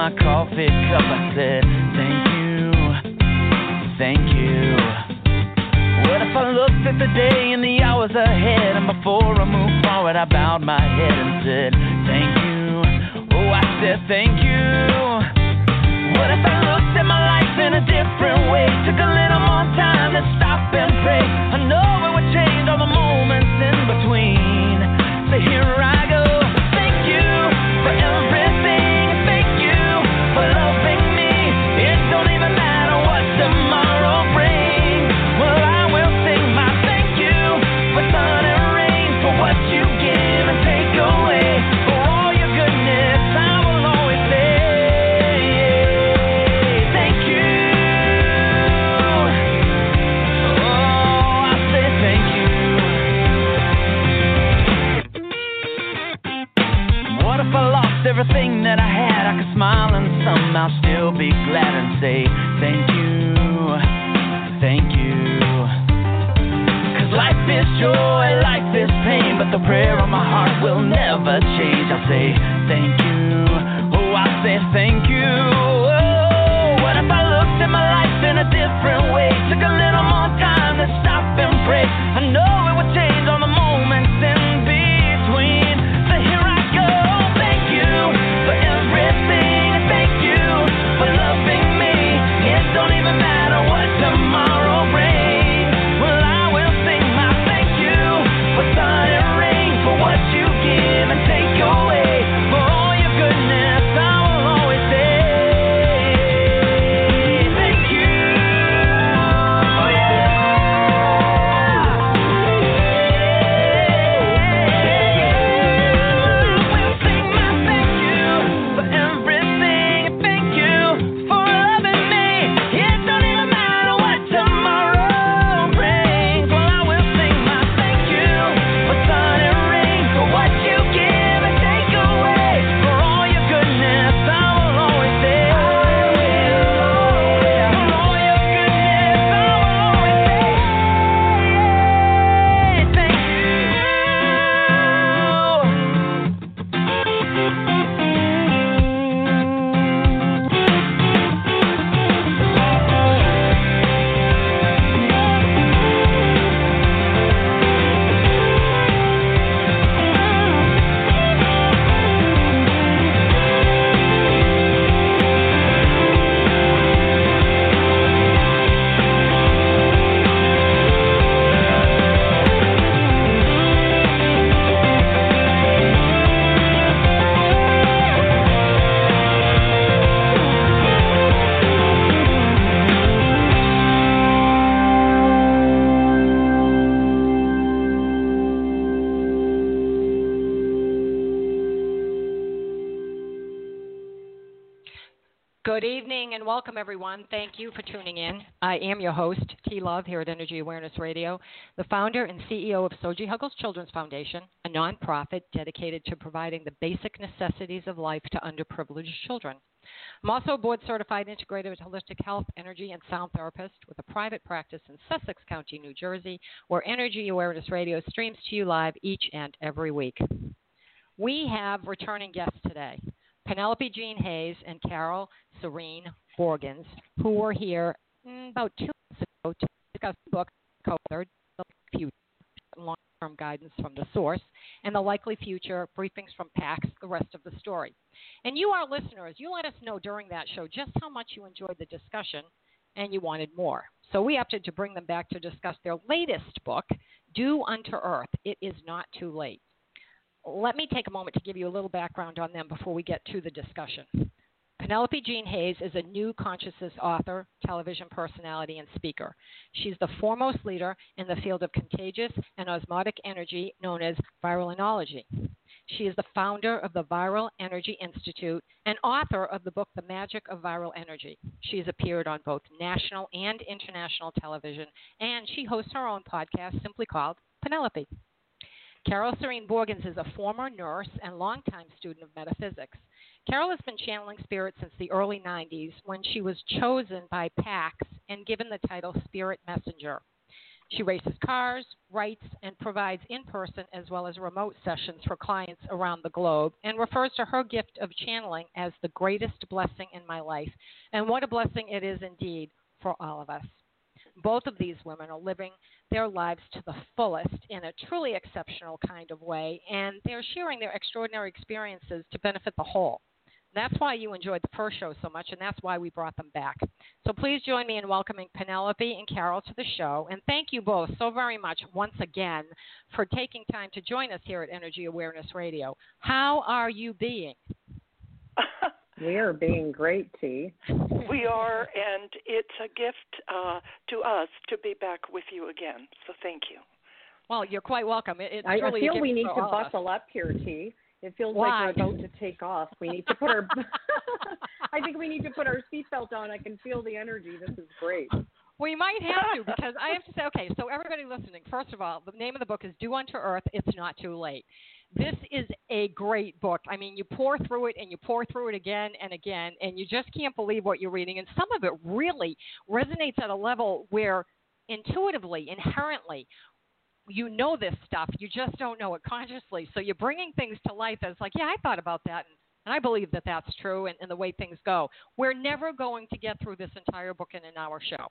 My coffee cup, I said, Thank you, thank you. What if I looked at the day and the hours ahead, and before I moved forward, I bowed my head and said, Thank you, oh, I said, Thank you. What if I looked at my life in a different way, took a little more time to stop and pray? I know it would change all the moments in between. So here I go. Thank you for everything. Everything that I had, I could smile and somehow still be glad and say thank you, thank you. Cause life is joy, life is pain, but the prayer of my heart will never change. I say thank you, oh, I say thank you. Am your host, T Love, here at Energy Awareness Radio, the founder and CEO of Soji Huggles Children's Foundation, a nonprofit dedicated to providing the basic necessities of life to underprivileged children. I'm also a board certified integrative holistic health, energy, and sound therapist with a private practice in Sussex County, New Jersey, where Energy Awareness Radio streams to you live each and every week. We have returning guests today. Penelope Jean Hayes and Carole Serene Borgens, who were here Mm, about two months ago to discuss the book co-authored, The Future, Long-Term Guidance from the Source, and the Likely Future, Briefings from PAX, the rest of the story. And you, our listeners, you let us know during that show just how much you enjoyed the discussion and you wanted more. So we opted to bring them back to discuss their latest book, Do Unto Earth. It is not too late. Let me take a moment to give you a little background on them before we get to the discussion. Penelope Jean Hayes is a new consciousness author, television personality, and speaker. She's the foremost leader in the field of contagious and osmotic energy known as viralinology. She is the founder of the Viral Energy Institute and author of the book The Magic of Viral Energy. She has appeared on both national and international television, and she hosts her own podcast simply called Penelope. Carole Serene Borgens is a former nurse and longtime student of metaphysics. Carole has been channeling spirit since the early 90s when she was chosen by PAX and given the title Spirit Messenger. She races cars, writes, and provides in person as well as remote sessions for clients around the globe and refers to her gift of channeling as the greatest blessing in my life. And what a blessing it is indeed for all of us. Both of these women are living their lives to the fullest in a truly exceptional kind of way, and they're sharing their extraordinary experiences to benefit the whole. That's why you enjoyed the first show so much, and that's why we brought them back. So please join me in welcoming Penelope and Carole to the show. And thank you both so very much once again for taking time to join us here at Energy Awareness Radio. How are you being? we are being great, T. we are, and it's a gift uh, to us to be back with you again. So thank you. Well, you're quite welcome. It, I, I feel we need to bustle up here, T. It feels Why? like we're about to take off. We need to put our. I think we need to put our seatbelt on. I can feel the energy. This is great. We might have to because I have to say, okay, so everybody listening, first of all, the name of the book is Do Unto Earth, It's Not Too Late. This is a great book. I mean, you pour through it and you pour through it again and again, and you just can't believe what you're reading. And some of it really resonates at a level where intuitively, inherently, you know this stuff. You just don't know it consciously. So you're bringing things to life that's like, yeah, I thought about that, and, and I believe that that's true, and, and the way things go. We're never going to get through this entire book in an hour show.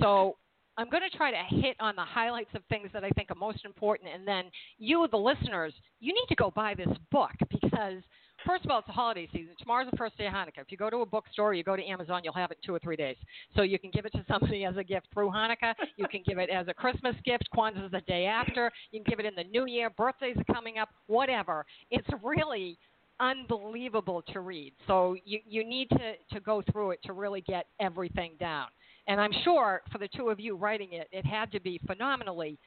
So I'm going to try to hit on the highlights of things that I think are most important, and then you, the listeners, you need to go buy this book because First of all, it's a holiday season. Tomorrow's the first day of Hanukkah. If you go to a bookstore, you go to Amazon, you'll have it two or three days. So you can give it to somebody as a gift through Hanukkah. You can give it as a Christmas gift. Kwanzaa's the day after. You can give it in the new year. Birthdays are coming up. Whatever. It's really unbelievable to read. So you you need to to go through it to really get everything down. And I'm sure for the two of you writing it, it had to be phenomenally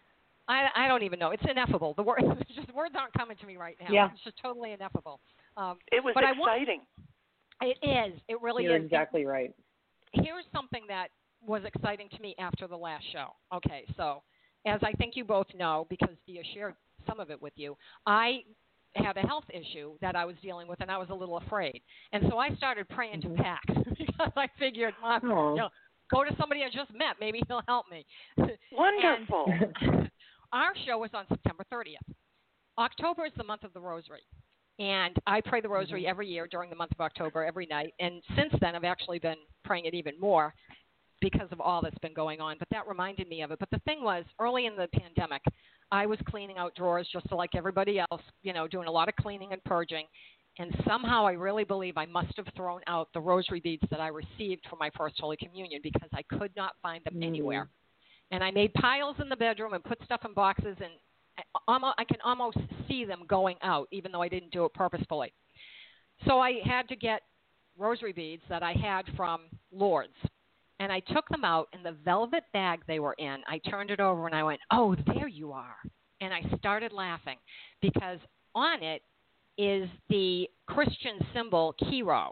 I, I don't even know. It's ineffable. The word, just words aren't coming to me right now. Yeah. It's just totally ineffable. Um, it was but exciting. Want, it is. It really You're is. exactly right. Here's something that was exciting to me after the last show. Okay, so as I think you both know, because Dia shared some of it with you, I had a health issue that I was dealing with, and I was a little afraid. And so I started praying to mm-hmm. Pax because I figured, Mom, you oh. know, go to somebody I just met. Maybe he'll help me. Wonderful. Our show was on September 30th. October is the month of the Rosary. And I pray the Rosary mm-hmm. every year during the month of October, every night. And since then, I've actually been praying it even more because of all that's been going on. But that reminded me of it. But the thing was, early in the pandemic, I was cleaning out drawers just like everybody else, you know, doing a lot of cleaning and purging. And somehow I really believe I must have thrown out the rosary beads that I received for my first Holy Communion because I could not find them Mm. anywhere. And I made piles in the bedroom and put stuff in boxes, and I, almost, I can almost see them going out, even though I didn't do it purposefully. So I had to get rosary beads that I had from Lourdes. And I took them out in the velvet bag they were in. I turned it over and I went, Oh, there you are. And I started laughing because on it is the Christian symbol Chi-Rho.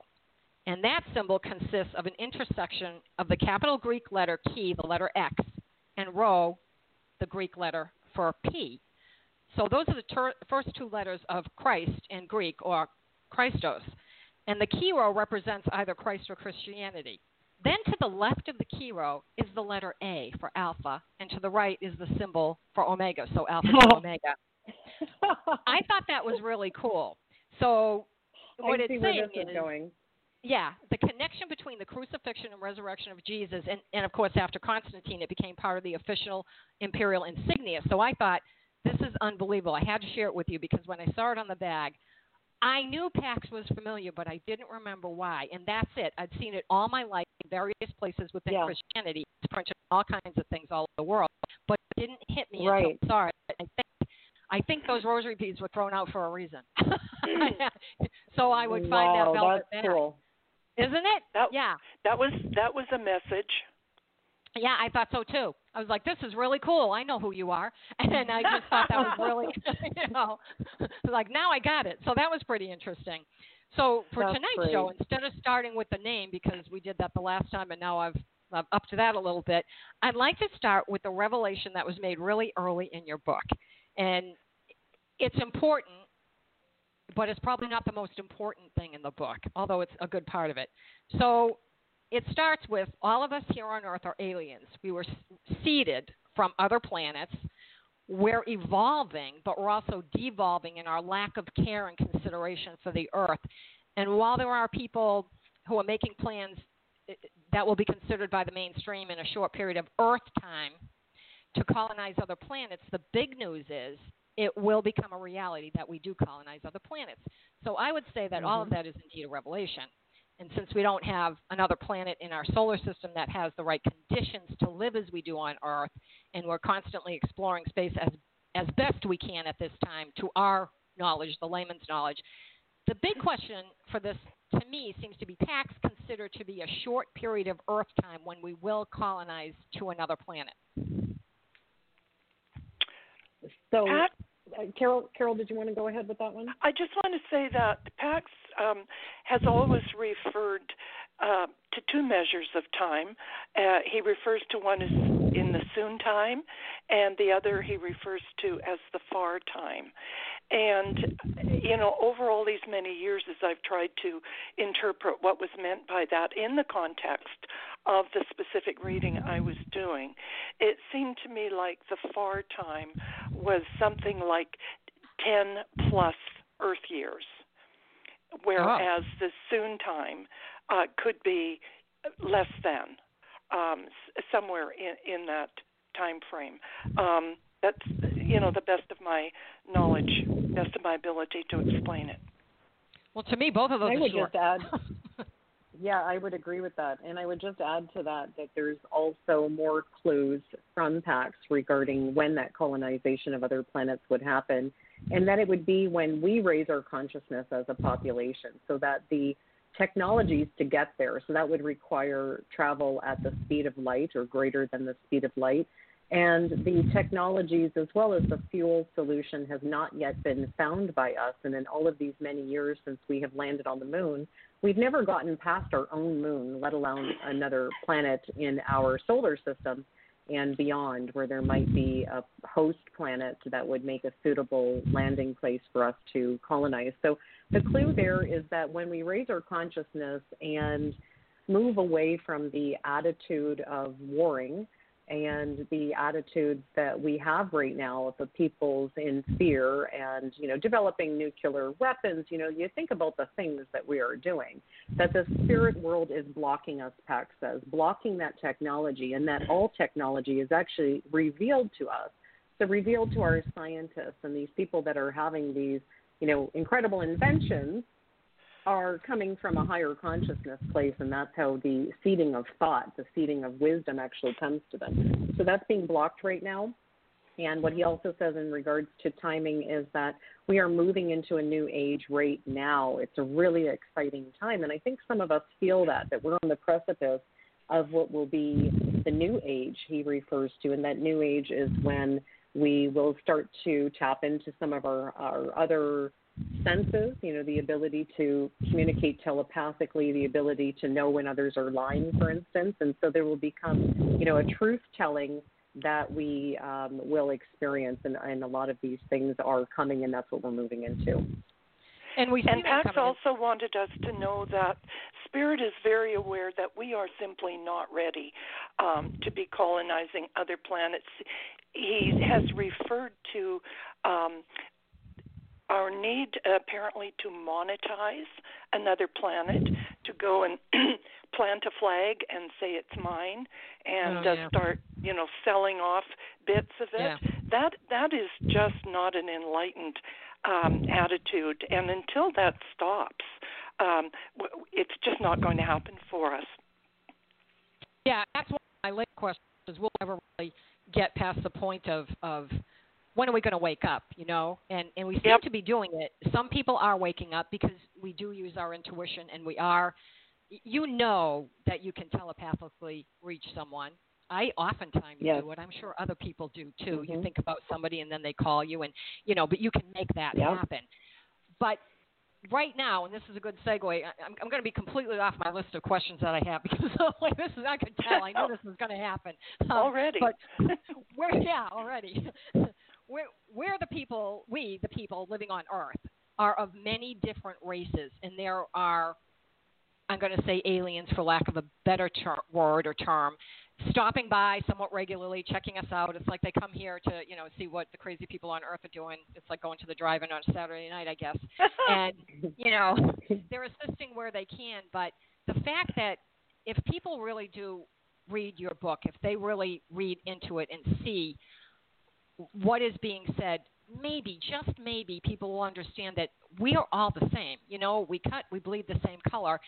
And that symbol consists of an intersection of the capital Greek letter Chi, the letter X, and Rho, the Greek letter for P. So those are the ter- first two letters of Christ in Greek or Christos. And the Chi-Rho represents either Christ or Christianity. Then to the left of the Chi-Rho is the letter A for Alpha, and to the right is the symbol for Omega, so Alpha to Omega. I thought that was really cool. So what I it's see where saying this is is, going. yeah, the connection between the crucifixion and resurrection of Jesus, and, and of course after Constantine, it became part of the official imperial insignia. So I thought this is unbelievable. I had to share it with you because when I saw it on the bag, I knew Pax was familiar, but I didn't remember why. And that's it. I'd seen it all my life. Various places within Yeah. Christianity. It's printed all kinds of things all over the world, but it didn't hit me Right. until it. I think I think those rosary beads were thrown out for a reason. so I would find wow, that velvet that's cool. isn't it? That- yeah. That was that was a message. Yeah, I thought so too. I was like, "This is really cool. I know who you are," and I just thought that was really, you know, like now I got it. So that was pretty interesting. So for That's tonight's show, instead of starting with the name because we did that the last time, and now I've, I've up to that a little bit, I'd like to start with the revelation that was made really early in your book, and it's important, but it's probably not the most important thing in the book, although it's a good part of it. So it starts with all of us here on Earth are aliens. We were seeded from other planets. We're evolving, but we're also devolving in our lack of care and consideration for the Earth. And while there are people who are making plans eh, that will be considered by the mainstream in a short period of Earth time to colonize other planets, the big news is it will become a reality that we do colonize other planets. So I would say that all of that is indeed a revelation. And since we don't have another planet in our solar system that has the right conditions to live as we do on Earth, and we're constantly exploring space as as best we can at this time to our knowledge, the layman's knowledge, the big question for this to me seems to be tax considered to be a short period of Earth time when we will colonize to another planet. So, Pat? Uh, Carole, Carole, did you want to go ahead with that one? I just want to say that Pax um, has always referred uh, to two measures of time. Uh, he refers to one as in the soon time, and the other he refers to as the far time. And, you know, over all these many years, as I've tried to interpret what was meant by that in the context of the specific reading I was doing, it seemed to me like the far time was something like 10 plus Earth years, whereas the soon time uh, could be less than um, somewhere in, in that time frame. Um, that's you know the best of my knowledge, best of my ability to explain it. Well, to me, both of those I are would short. just add, yeah, I would agree with that. And I would just add to that that there's also more clues from PAX regarding when that colonization of other planets would happen, and that it would be when we raise our consciousness as a population, so that the technologies to get there, so that would require travel at the speed of light or greater than the speed of light. And the technologies, as well as the fuel solution, has not yet been found by us. And in all of these many years since we have landed on the moon, we've never gotten past our own moon, let alone another planet in our solar system and beyond, where there might be a host planet that would make a suitable landing place for us to colonize. So the clue there is that when we raise our consciousness and move away from the attitude of warring and the attitudes that we have right now of the peoples in fear and you know developing nuclear weapons you know you think about the things that we are doing that the spirit world is blocking us pax says blocking that technology and that all technology is actually revealed to us. So revealed to our scientists and these people that are having these you know incredible inventions are coming from a higher consciousness place, and that's how the seeding of thought, the seeding of wisdom actually comes to them. So that's being blocked right now. And what he also says in regards to timing is that we are moving into a new age right now. It's a really exciting time. And I think some of us feel that, that we're on the precipice of what will be the new age he refers to. And that new age is when we will start to tap into some of our, our other senses, you know, the ability to communicate telepathically, the ability to know when others are lying, for instance. And so there will become, you know, a truth telling that we um, will experience. And, and a lot of these things are coming, and that's what we're moving into. And we And Pax also wanted us to know that Spirit is very aware that we are simply not ready um, to be colonizing other planets. He has referred to um, our need apparently to monetize another planet, to go and plant a flag and say it's mine, and Oh, uh, start you know selling off bits of it. Yeah. That that is just not an enlightened um, attitude, and until that stops, um, it's just not going to happen for us. Yeah, that's one of my late questions. Is we'll ever really get past the point of of when are we going to wake up? You know, and and we seem Yep. to be doing it. Some people are waking up because we do use our intuition, and we are. You know that you can telepathically reach someone. I oftentimes Yes. do it. I'm sure other people do too. You Mhm. think about somebody and then they call you, and you know, but you can make that Yep. happen. But right now, and this is a good segue. I- I'm, I'm going to be completely off my list of questions that I have because like this is I could tell I knew this was going to happen Um, Already. But we're yeah already. we're we're the people. We the people living on Earth are of many different races, and there are. I'm going to say aliens, for lack of a better ter- word or term, stopping by somewhat regularly, checking us out. It's like they come here to, you know, see what the crazy people on Earth are doing. It's like going to the drive-in on Saturday night, I guess. and you know, they're assisting where they can. But the fact that if people really do read your book, if they really read into it and see what is being said, maybe, just maybe, people will understand that we are all the same. You know, we cut, we bleed the same color.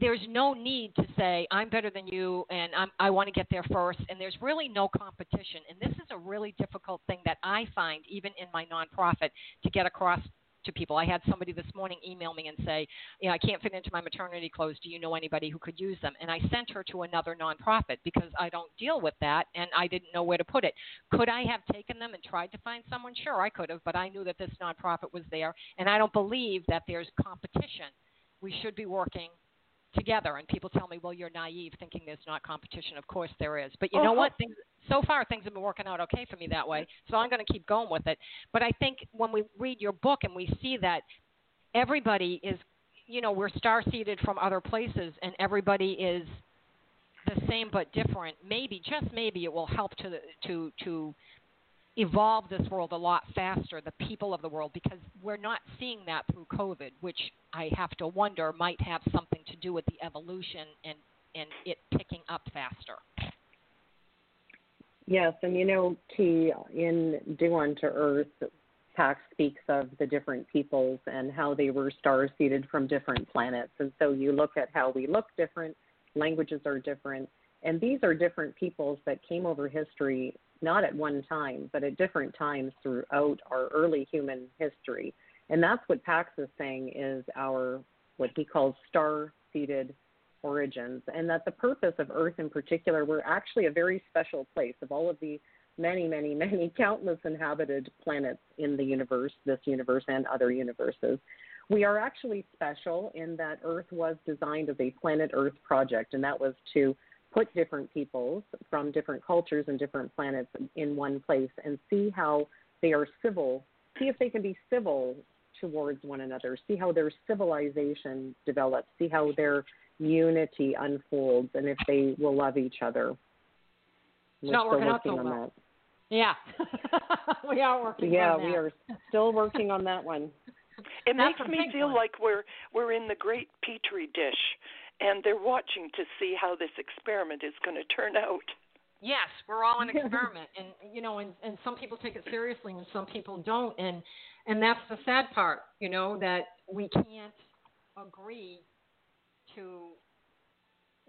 There's no need to say I'm better than you and I'm, I want to get there first. And there's really no competition. And this is a really difficult thing that I find, even in my nonprofit, to get across to people. I had somebody this morning email me and say, you know, I can't fit into my maternity clothes. Do you know anybody who could use them? And I sent her to another nonprofit because I don't deal with that and I didn't know where to put it. Could I have taken them and tried to find someone? Sure, I could have, but I knew that this nonprofit was there, and I don't believe that there's competition. We should be working together. And people tell me, well, you're naive thinking there's not competition. Of course there is. But you know Oh. what? Things, so far, things have been working out okay for me that way. So I'm going to keep going with it. But I think when we read your book and we see that everybody is, you know, we're star seeded from other places and everybody is the same but different, maybe, just maybe, it will help to, to, to, evolve this world a lot faster, the people of the world, because we're not seeing that through COVID, which I have to wonder might have something to do with the evolution and, and it picking up faster. Yes, and you know, T in Do Unto Earth, Pax speaks of the different peoples and how they were star seeded from different planets. And so you look at how we look different, languages are different, and these are different peoples that came over history not at one time, but at different times throughout our early human history. And that's what Pax is saying is our what he calls star seeded origins, and that the purpose of Earth in particular, we're actually a very special place of all of the many, many, many countless inhabited planets in the universe, this universe and other universes. We are actually special in that Earth was designed as a planet Earth project, and that was to put different peoples from different cultures and different planets in one place and see how they are civil, see if they can be civil towards one another, see how their civilization develops, see how their unity unfolds, and if they will love each other. We're not still working out so on well. Yeah, we are working. Yeah, on that. we are still working on that one. It That's makes me feel one. like we're we're in the great petri dish, and they're watching to see how this experiment is going to turn out. Yes, we're all an experiment, and you know, and and some people take it seriously, and some people don't, and and that's the sad part, you know, that we can't agree to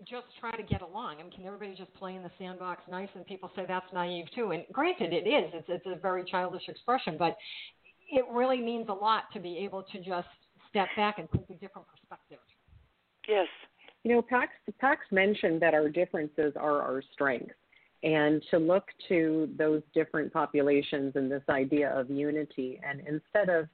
just try to get along. I mean, can everybody just play in the sandbox nice? And people say that's naive too. And granted, it is. It's it's a very childish expression, but it really means a lot to be able to just step back and take a different perspective. Yes. You know, Pax, Pax mentioned that our differences are our strengths, and to look to those different populations and this idea of unity, and instead of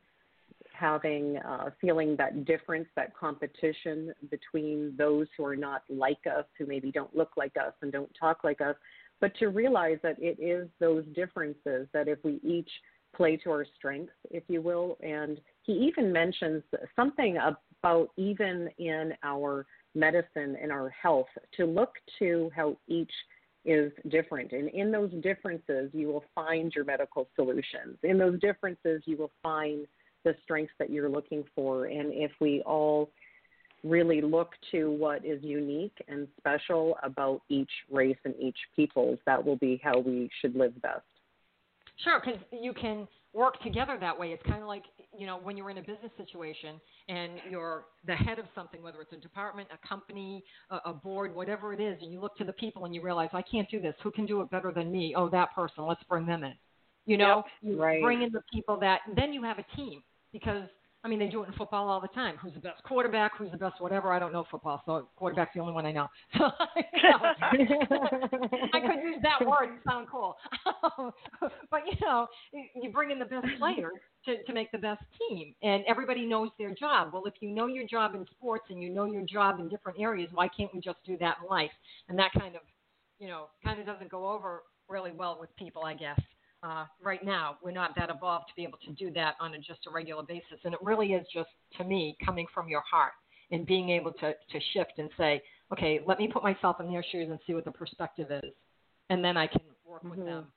having uh, feeling that difference, that competition between those who are not like us, who maybe don't look like us and don't talk like us, but to realize that it is those differences that if we each play to our strengths, if you will, and he even mentions something about even in our medicine and our health to look to how each is different. And in those differences, you will find your medical solutions. In those differences, you will find the strengths that you're looking for. And if we all really look to what is unique and special about each race and each peoples, that will be how we should live best. Sure, because you can work together that way. It's kind of like you know when you're in a business situation and you're the head of something, whether it's a department, a company, a, a board, whatever it is, and you look to the people and you realize I can't do this. Who can do it better than me? Oh, that person. Let's bring them in. You know, Yep, you right. bring in the people that then you have a team because I mean, they do it in football all the time. Who's the best quarterback? Who's the best whatever? I don't know football, so quarterback's the only one I know. So, you know, I that word sound cool. but you know, you bring in the best players to, to make the best team, and everybody knows their job. Well, if you know your job in sports and you know your job in different areas, why can't we just do that in life? And that kind of, you know, kind of doesn't go over really well with people, I guess uh, right now. We're not that evolved to be able to do that on a, just a regular basis. And it really is just, to me, coming from your heart and being able to, to shift and say, okay, let me put myself in their shoes and see what the perspective is. And then I can work with Mhm. them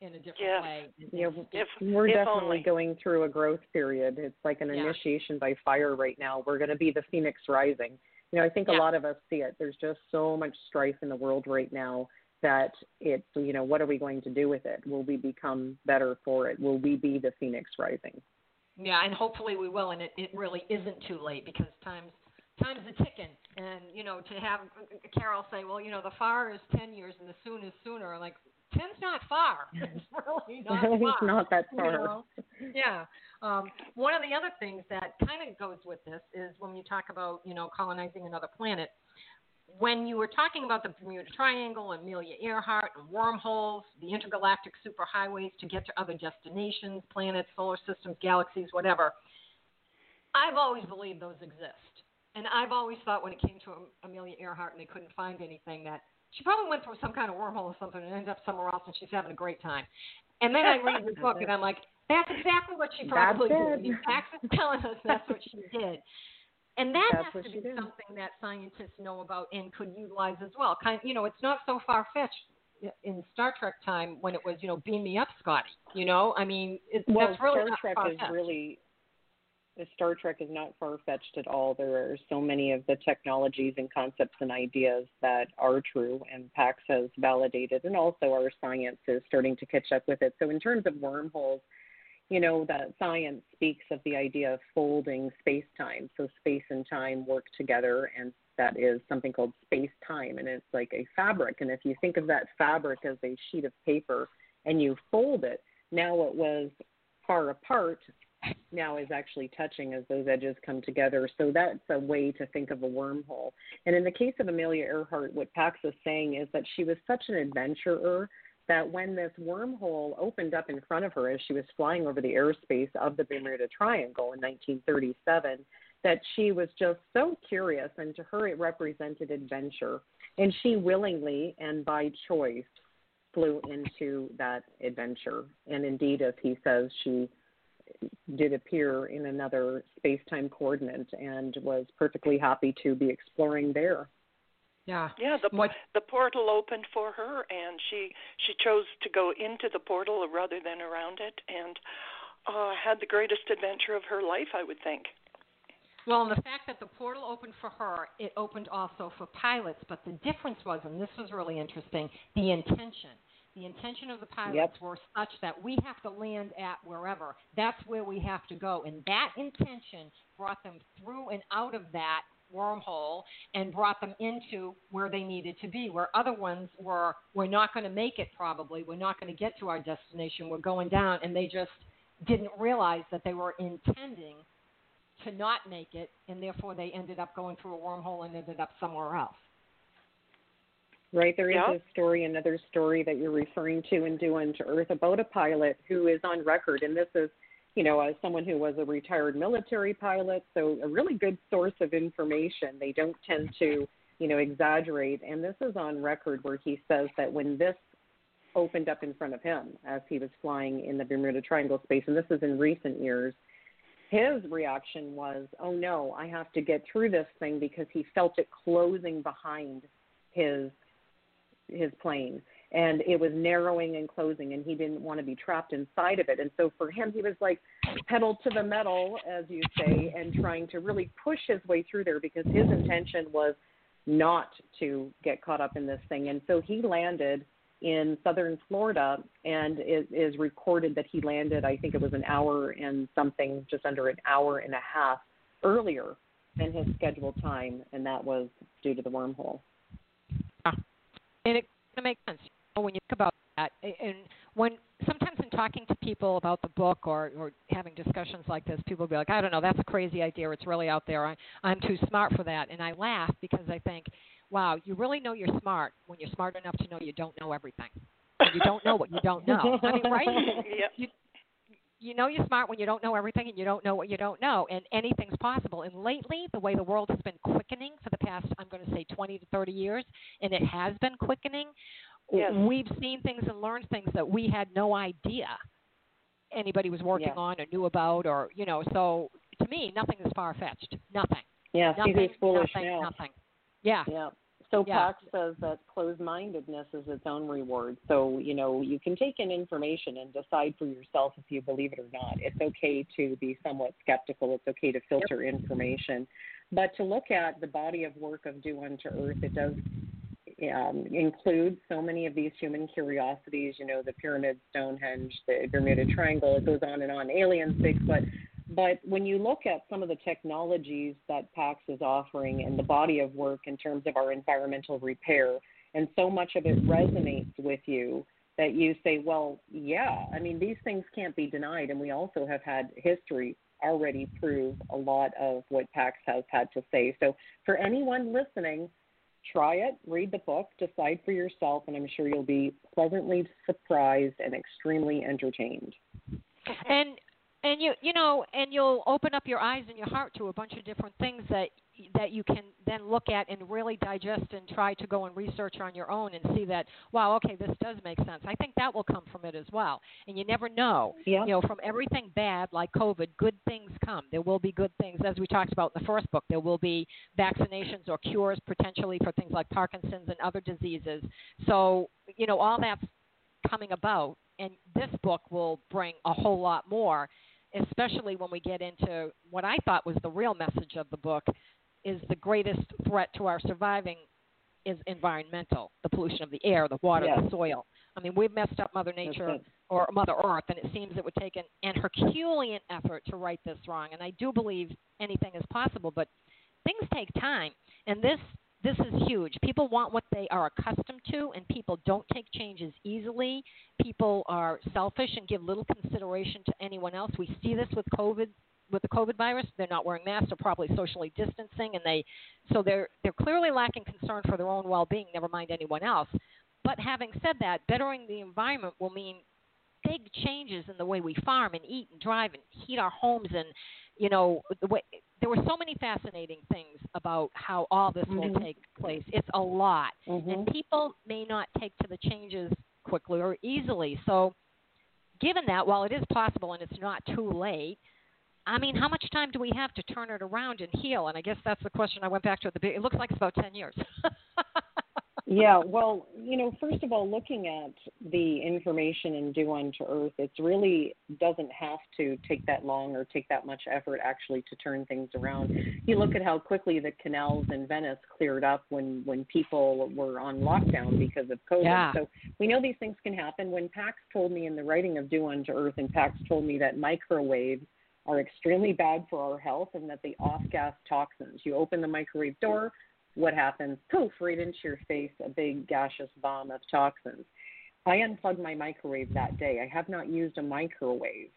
in a different Yes. way. And- Yeah, If we're if definitely only. going through a growth period. It's like an Yeah. initiation by fire right now. We're going to be the phoenix rising. You know, I think a lot of us see it. There's just so much strife in the world right now that it's, you know, what are we going to do with it? Will we become better for it? Will we be the phoenix rising? Yeah, and hopefully we will, and it, it really isn't too late because time's time's a ticking. And you know, to have Carole say, well, you know, the far is ten years and the soon is sooner. Like ten's not far. It's really not far. it's not that you know? Yeah. Um, one of the other things that kind of goes with this is when you talk about, you know, colonizing another planet. When you were talking about the Bermuda Triangle, and Amelia Earhart, and wormholes, the intergalactic superhighways to get to other destinations, planets, solar systems, galaxies, whatever, I've always believed those exist. And I've always thought when it came to Amelia Earhart and they couldn't find anything that she probably went through some kind of wormhole or something and ended up somewhere else and she's having a great time. And then I read the book and I'm like, that's exactly what she probably That's did. it. I mean, Pax is telling us that's what she did. And that That's has to be did. something that scientists know about and could utilize as well. Kind, you know, it's not so far fetched in Star Trek time when it was, you know, beam me up, Scotty. You know, I mean, it, Well, that's really Star Trek is really Star Trek is not far fetched at all. There are so many of the technologies and concepts and ideas that are true, and PAX has validated, and also our science is starting to catch up with it. So, in terms of wormholes, you know, that science speaks of the idea of folding space time. So, space and time work together, and that is something called space time, and it's like a fabric. And if you think of that fabric as a sheet of paper and you fold it, now it was far apart now is actually touching as those edges come together. So that's a way to think of a wormhole. And in the case of Amelia Earhart, what Pax is saying is that she was such an adventurer that when this wormhole opened up in front of her as she was flying over the airspace of the Bermuda Triangle in 1937, that she was just so curious, and to her it represented adventure. And she willingly and by choice flew into that adventure. And indeed, as he says, she did appear in another space time coordinate and was perfectly happy to be exploring there. Yeah. Yeah, the What- the portal opened for her, and she she chose to go into the portal rather than around it, and uh, had the greatest adventure of her life, I would think. Well, and the fact that the portal opened for her, it opened also for pilots. But the difference was, and this was really interesting, the intention. The intention of the pilots Yep. were such that we have to land at wherever. That's where we have to go. And that intention brought them through and out of that wormhole and brought them into where they needed to be. Where other ones were, we're not going to make it probably. We're not going to get to our destination. We're going down. And they just didn't realize that they were intending to not make it, and therefore they ended up going through a wormhole and ended up somewhere else. Right, there is Yeah. a story, another story that you're referring to in Do Unto Earth about a pilot who is on record, and this is, you know, as someone who was a retired military pilot, so a really good source of information. They don't tend to, you know, exaggerate, and this is on record where he says that when this opened up in front of him as he was flying in the Bermuda Triangle space, and this is in recent years, his reaction was, "Oh no, I have to get through this thing," because he felt it closing behind his his plane and it was narrowing and closing and he didn't want to be trapped inside of it and so for him he was like pedal to the metal as you say and trying to really push his way through there because his intention was not to get caught up in this thing and so he landed in southern Florida, and it is recorded that he landed. I think it was an hour and something, just under an hour and a half earlier than his scheduled time, and that was due to the wormhole. And it kind of makes sense you know, when you think about that. And when sometimes in talking to people about the book or or having discussions like this, people will be like, I don't know, that's a crazy idea. It's really out there. I, I'm too smart for that. And I laugh because I think, wow, you really know you're smart when you're smart enough to know you don't know everything. You don't know what you don't know. I mean, right? Yep. You, you know you're smart when you don't know everything and you don't know what you don't know and anything's possible and lately the way the world has been quickening for the past i'm going to say 20 to 30 years and it has been quickening Yes. we've seen things and learned things that we had no idea anybody was working Yeah. on or knew about or you know so to me nothing is far fetched nothing Yeah, nothing foolish nothing now. nothing yeah Yeah. So Yeah. Pax says that closed-mindedness is its own reward. So you know you can take in information and decide for yourself if you believe it or not. It's okay to be somewhat skeptical. It's okay to filter information, but to look at the body of work of Do Unto Earth, it does um, include so many of these human curiosities. You know, the pyramid, Stonehenge, the Bermuda Triangle. It goes on and on. Aliens, Bigfoot. But when you look at some of the technologies that PAX is offering and the body of work in terms of our environmental repair, and so much of it resonates with you that you say, well, yeah, I mean, these things can't be denied. And we also have had history already prove a lot of what PAX has had to say. So for anyone listening, try it, read the book, decide for yourself, and I'm sure you'll be pleasantly surprised and extremely entertained. and and you you know and you'll open up your eyes and your heart to a bunch of different things that that you can then look at and really digest and try to go and research on your own and see that wow okay this does make sense. I think that will come from it as well. And you never know you know from everything bad like covid good things come. There will be good things. As we talked about in the first book there will be vaccinations or cures potentially for things like parkinson's and other diseases. So you know all that's coming about. And this book will bring a whole lot more especially when we get into what I thought was the real message of the book is the greatest threat to our surviving is environmental, the pollution of the air, the water, the soil. I mean, we've messed up Mother Nature or Mother Earth, and it seems it would take an, an Herculean effort to right this wrong. And I do believe anything is possible, but things take time. And this this is huge. People want what they are accustomed to, and people don't take changes easily. People are selfish and give little consideration to anyone else. We see this with COVID, with the COVID virus. They're not wearing masks. They're probably socially distancing, and they so they're they're clearly lacking concern for their own well-being. Never mind anyone else. But having said that, bettering the environment will mean big changes in the way we farm and eat and drive and heat our homes and you know the way there were so many fascinating things about how all this will Mhm. take place it's a lot Mhm. and people may not take to the changes quickly or easily so given that while it is possible and it's not too late I mean, how much time do we have to turn it around and heal? And I guess that's the question I went back to at the beginning. It looks like it's about 10 years. Yeah, well, you know, first of all, looking at the information in Do Unto Earth, it really doesn't have to take that long or take that much effort actually to turn things around. You look at how quickly the canals in Venice cleared up when when people were on lockdown because of COVID. Yeah. So we know these things can happen. When Pax told me in the writing of Do Unto Earth, and Pax told me that microwaves are extremely bad for our health and that they off gas toxins. You open the microwave door, what happens? Poof, right into your face, a big gaseous bomb of toxins. I unplugged my microwave that day. I have not used a microwave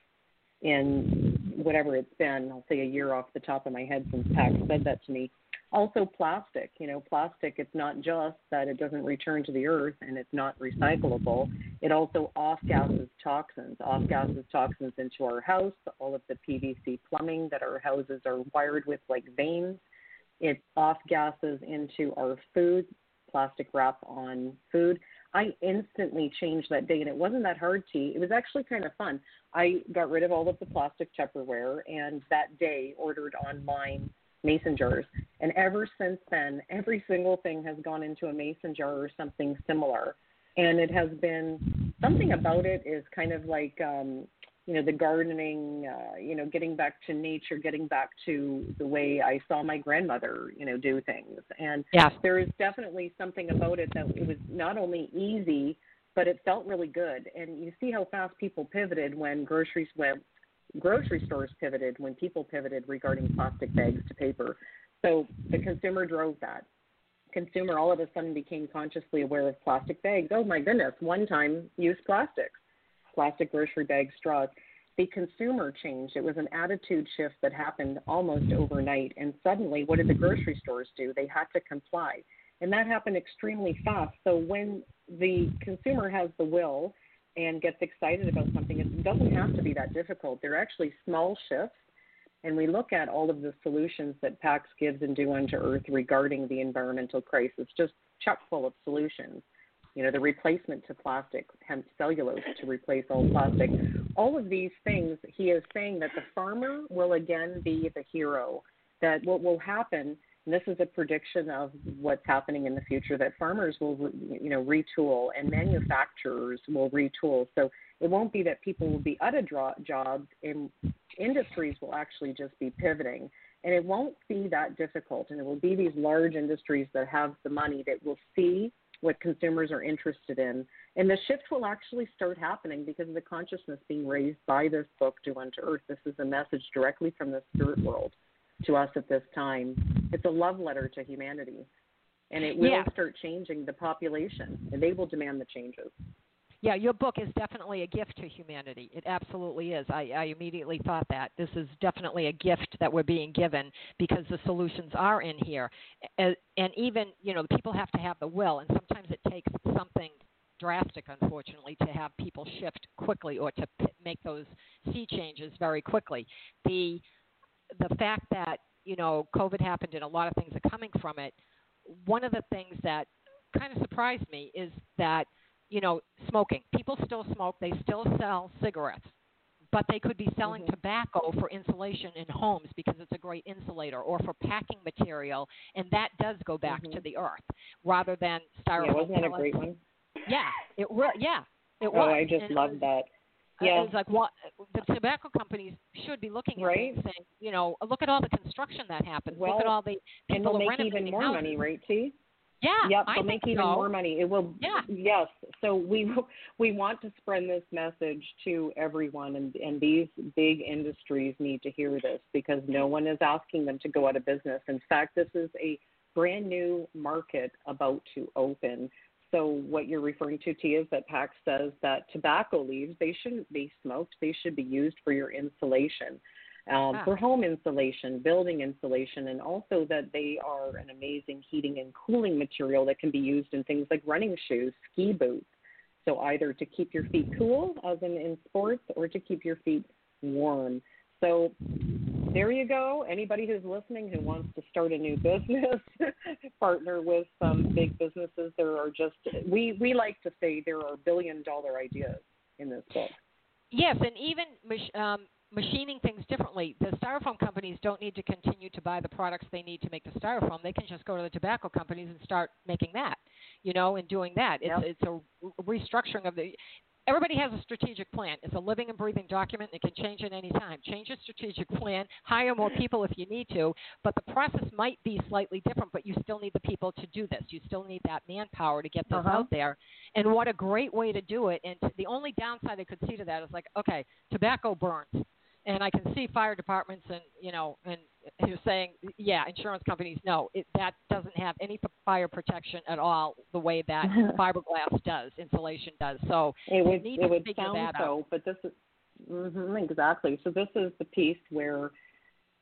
in whatever it's been, I'll say a year off the top of my head since Pax said that to me. Also, plastic. You know, plastic, it's not just that it doesn't return to the earth and it's not recyclable, it also off gases toxins, off gases toxins into our house, all of the PVC plumbing that our houses are wired with like veins it off gases into our food, plastic wrap on food. I instantly changed that day, and it wasn't that hard, T. It was actually kind of fun. I got rid of all of the plastic Tupperware, and that day ordered online mason jars. And ever since then, every single thing has gone into a mason jar or something similar. And it has been something about it is kind of like um, you know the gardening uh, you know getting back to nature getting back to the way i saw my grandmother you know do things and yes. there is definitely something about it that it was not only easy but it felt really good. And you see how fast people pivoted when groceries went, grocery stores pivoted when people pivoted regarding plastic bags to paper. So the consumer drove that. Consumer all of a sudden became consciously aware of plastic bags. Oh my goodness, one time use plastics, plastic grocery bags, straws. The consumer changed. It was an attitude shift that happened almost overnight. And suddenly, what did the grocery stores do? They had to comply. And that happened extremely fast. So when the consumer has the will and gets excited about something, it doesn't have to be that difficult. They're actually small shifts. And we look at all of the solutions that PAX gives and Do Unto Earth regarding the environmental crisis, just chock full of solutions. You know, the replacement to plastic, hemp cellulose to replace all plastic. All of these things, he is saying that the farmer will again be the hero. That what will happen and this is a prediction of what's happening in the future that farmers will, you know, retool and manufacturers will retool. So it won't be that people will be out of jobs and industries will actually just be pivoting. And it won't be that difficult. And it will be these large industries that have the money that will see what consumers are interested in. And the shift will actually start happening because of the consciousness being raised by this book, Do Unto Earth. This is a message directly from the spirit world to us at this time. It's a love letter to humanity. And it will yeah. start changing the population, and they will demand the changes. Yeah, your book is definitely a gift to humanity. It absolutely is. I, I immediately thought that. This is definitely a gift that we're being given because the solutions are in here. And, and even, you know, people have to have the will, and sometimes it takes something drastic, unfortunately, to have people shift quickly or to p- make those sea changes very quickly. The the fact that you know COVID happened and a lot of things are coming from it. One of the things that kind of surprised me is that you know smoking. People still smoke. They still sell cigarettes, but they could be selling mm-hmm. tobacco for insulation in homes because it's a great insulator, or for packing material, and that does go back mm-hmm. to the earth rather than styrofoam. Yeah, wasn't that pellets. a great one? Yeah, it was. Yeah, it oh, was. I just and love that. uh, Yeah. It's like what the tobacco companies should be looking at Right. and saying, you know, look at all the construction that happens. Well, look at all the people and they'll make even more houses. money, right, T? Yeah, Yep, I they'll think make even so. more money. It will. Yeah. Yes. So we we want to spread this message to everyone, and and these big industries need to hear this because no one is asking them to go out of business. In fact, this is a brand new market about to open. So what you're referring to, T, is that PAX says that tobacco leaves they shouldn't be smoked. They should be used for your insulation um, Ah. for home insulation, building insulation, and also that they are an amazing heating and cooling material that can be used in things like running shoes, ski boots. So either to keep your feet cool, as in in sports, or to keep your feet warm. So there you go. Anybody who's listening who wants to start a new business, partner with some big businesses, there are just we we like to say there are billion dollar ideas in this book. Yes, and even um, machining things differently. The styrofoam companies don't need to continue to buy the products they need to make the styrofoam. They can just go to the tobacco companies and start making that, you know, and doing that. It's Yep. it's a restructuring of the. Everybody has a strategic plan. It's a living and breathing document. It can change at any time. Change your strategic plan. Hire more people if you need to, but the process might be slightly different. But you still need the people to do this. You still need that manpower to get this Uh-huh. out there. And what a great way to do it. And the only downside I could see to that is like, okay, tobacco burns and I can see fire departments and you know and you're saying yeah insurance companies no it, that doesn't have any fire protection at all the way that fiberglass does insulation does so It would need it to would sound that so, out. but this is hmm exactly. So this is the piece where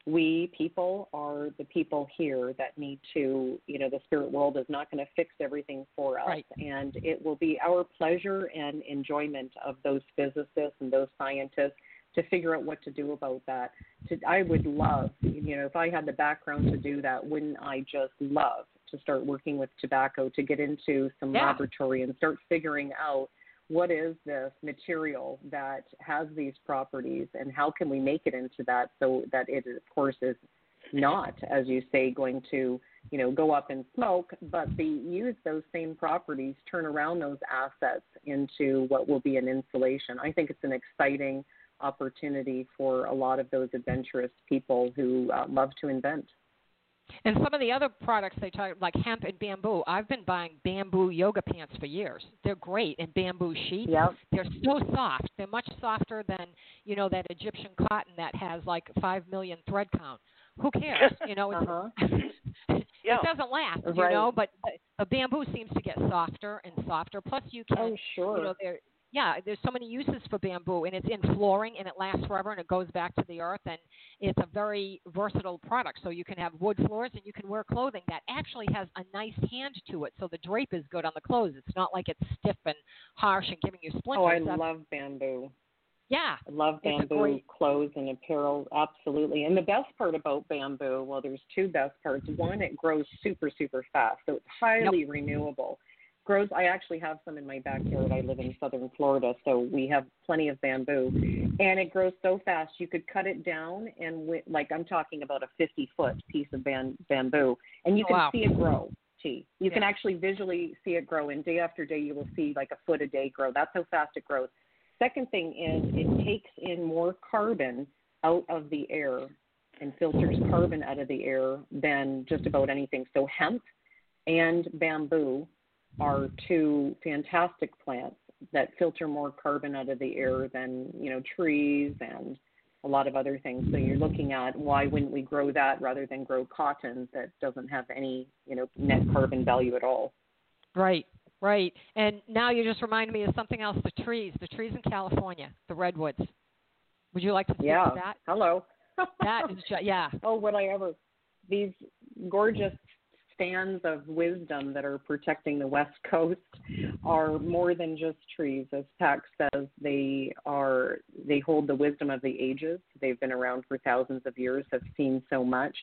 we people are the people here that need to, you know, the spirit world is not going to fix everything for us, Right. and it will be our pleasure and enjoyment of those physicists and those scientists to figure out what to do about that. To, I would love, you know, if I had the background to do that, wouldn't I just love to start working with tobacco to get into some Yeah. laboratory and start figuring out what is this material that has these properties and how can we make it into that so that it of course is not as you say going to you know go up in smoke but be use those same properties turn around those assets into what will be an insulation i think it's an exciting opportunity for a lot of those adventurous people who uh, love to invent And some of the other products they talk like hemp and bamboo. I've been buying bamboo yoga pants for years. They're great and bamboo sheets. Yep. They're so soft. They're much softer than you know that Egyptian cotton that has like five million thread count. Who cares? You know, it's, Uh-huh. Yeah. it doesn't last. You know, but the, the bamboo seems to get softer and softer. Plus, you can Oh, sure. you know there yeah there's so many uses for bamboo and it's in flooring and it lasts forever and it goes back to the earth and it's a very versatile product so you can have wood floors and you can wear clothing that actually has a nice hand to it so the drape is good on the clothes it's not like it's stiff and harsh and giving you splinters oh, I That's- love bamboo. yeah I love bamboo great- clothes and apparel, absolutely. And the best part about bamboo, well, there's two best parts. One, it grows super, super fast, so it's highly renewable. Grows. I actually have some in my backyard. I live in southern Florida, so we have plenty of bamboo, and it grows so fast. You could cut it down, and wi- like I'm talking about a 50 foot piece of ban- bamboo, and you Oh, can wow. see it grow. T. You can actually visually see it grow, and day after day you will see like a foot a day grow. That's how fast it grows. Second thing is it takes in more carbon out of the air and filters carbon out of the air than just about anything. So hemp and bamboo are two fantastic plants that filter more carbon out of the air than, you know, trees and a lot of other things. So you're looking at why wouldn't we grow that rather than grow cotton that doesn't have any, you know, net carbon value at all. right right and now you just reminded me of something else the trees the trees in california the redwoods would you like to speak Yeah. to that Hello. that is ju- yeah oh, would I ever? These gorgeous stands of wisdom that are protecting the West Coast are more than just trees. As Pax says, they are they hold the wisdom of the ages. They've been around for thousands of years, have seen so much.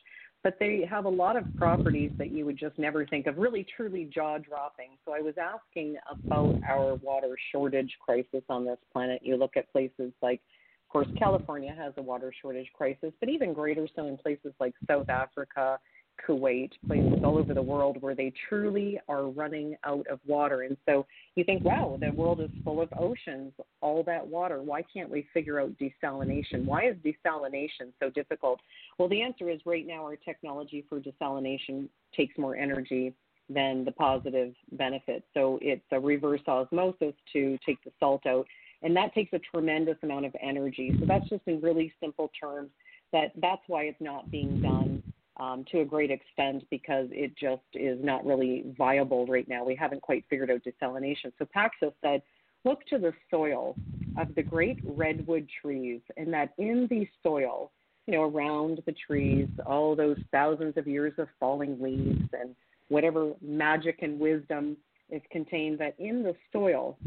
But they have a lot of properties that you would just never think of, really truly jaw dropping. So I was asking about our water shortage crisis on this planet. You look at places like of course, California has a water shortage crisis, but even greater so in places like South Africa, Kuwait, places all over the world where they truly are running out of water. And so you think, wow, the world is full of oceans, all that water. Why can't we figure out desalination? Why is desalination so difficult? Well, the answer is right now our technology for desalination takes more energy than the positive benefit. So it's a reverse osmosis to take the salt out and that takes a tremendous amount of energy. So that's just in really simple terms that that's why it's not being done um, to a great extent because it just is not really viable right now. We haven't quite figured out desalination. So Paxos said, look to the soil of the great redwood trees, and that in the soil, you know, around the trees, all those thousands of years of falling leaves and whatever magic and wisdom is contained, that in the soil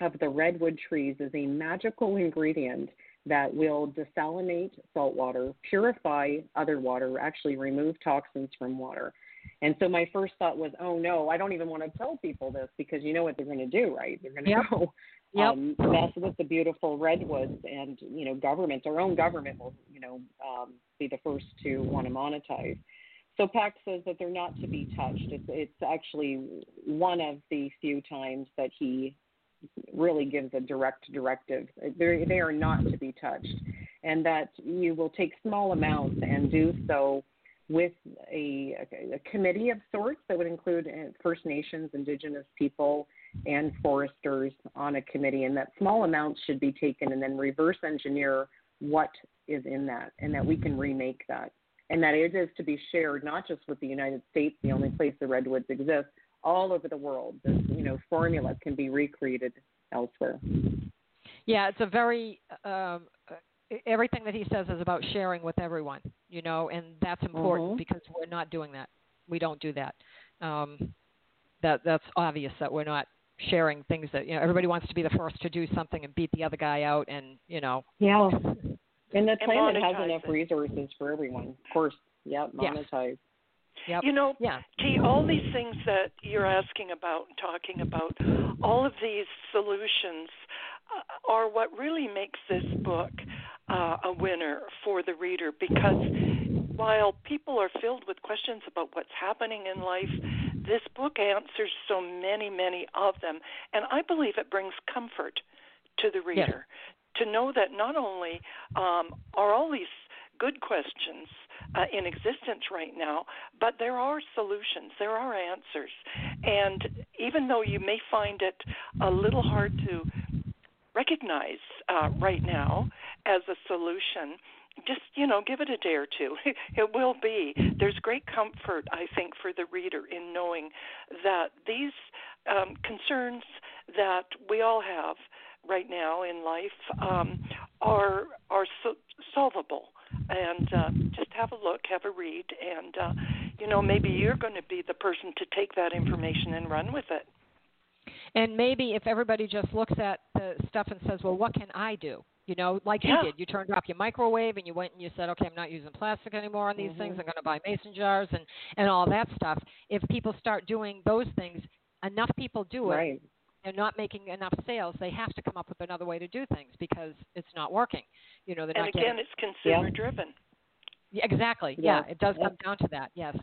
of the redwood trees is a magical ingredient that will desalinate salt water, purify other water, actually remove toxins from water. And so my first thought was, oh no, I don't even want to tell people this because you know what they're going to do, right? They're going to Yep. go Yep. um, mess with the beautiful redwoods, and you know, government, our own government will, you know, um, be the first to want to monetize. So PAX says that they're not to be touched. It's, it's actually one of the few times that he really gives a direct directive. They're, they are not to be touched, and that you will take small amounts and do so with a, a committee of sorts that would include uh, First Nations, Indigenous people, and foresters on a committee, and that small amounts should be taken and then reverse engineer what is in that, and that we can remake that, and that it is to be shared not just with the United States, the only place the redwoods exist, all over the world. You know formula can be recreated elsewhere. Yeah, it's a very um, uh, everything that he says is about sharing with everyone, you know, and that's important Mhm. because we're not doing that. We don't do that. Um, that that's obvious that we're not sharing things that you know everybody wants to be the first to do something and beat the other guy out, and you know. Yeah. And the And planet has enough resources for everyone. Of course. Yep, Yes. monetize. Yep. You know, Yeah. T, all these things that you're asking about and talking about, all of these solutions uh, are what really makes this book uh, a winner for the reader because while people are filled with questions about what's happening in life, this book answers so many, many of them. And I believe it brings comfort to the reader to know that not only um, are all these good questions uh, in existence right now, but there are solutions, there are answers. And even though you may find it a little hard to recognize uh, right now as a solution, just you know give it a day or two. It will be. There's great comfort i think for the reader in knowing that these um, concerns that we all have right now in life um, are are so, solvable and uh, just have a look have a read and uh, you know maybe you're going to be the person to take that information and run with it and maybe if everybody just looks at the stuff and says well what can i do you know, like yeah. you did. You turned off your microwave and you went and you said, okay, I'm not using plastic anymore on these mm-hmm. things. I'm going to buy mason jars and and all that stuff. If people start doing those things, enough people do it. Right. They're not making enough sales. They have to come up with another way to do things because it's not working. You know, they're and not again, getting. it's consumer yeah. driven. Yeah, exactly. Yeah. yeah, it does yeah. come down to that. Yes,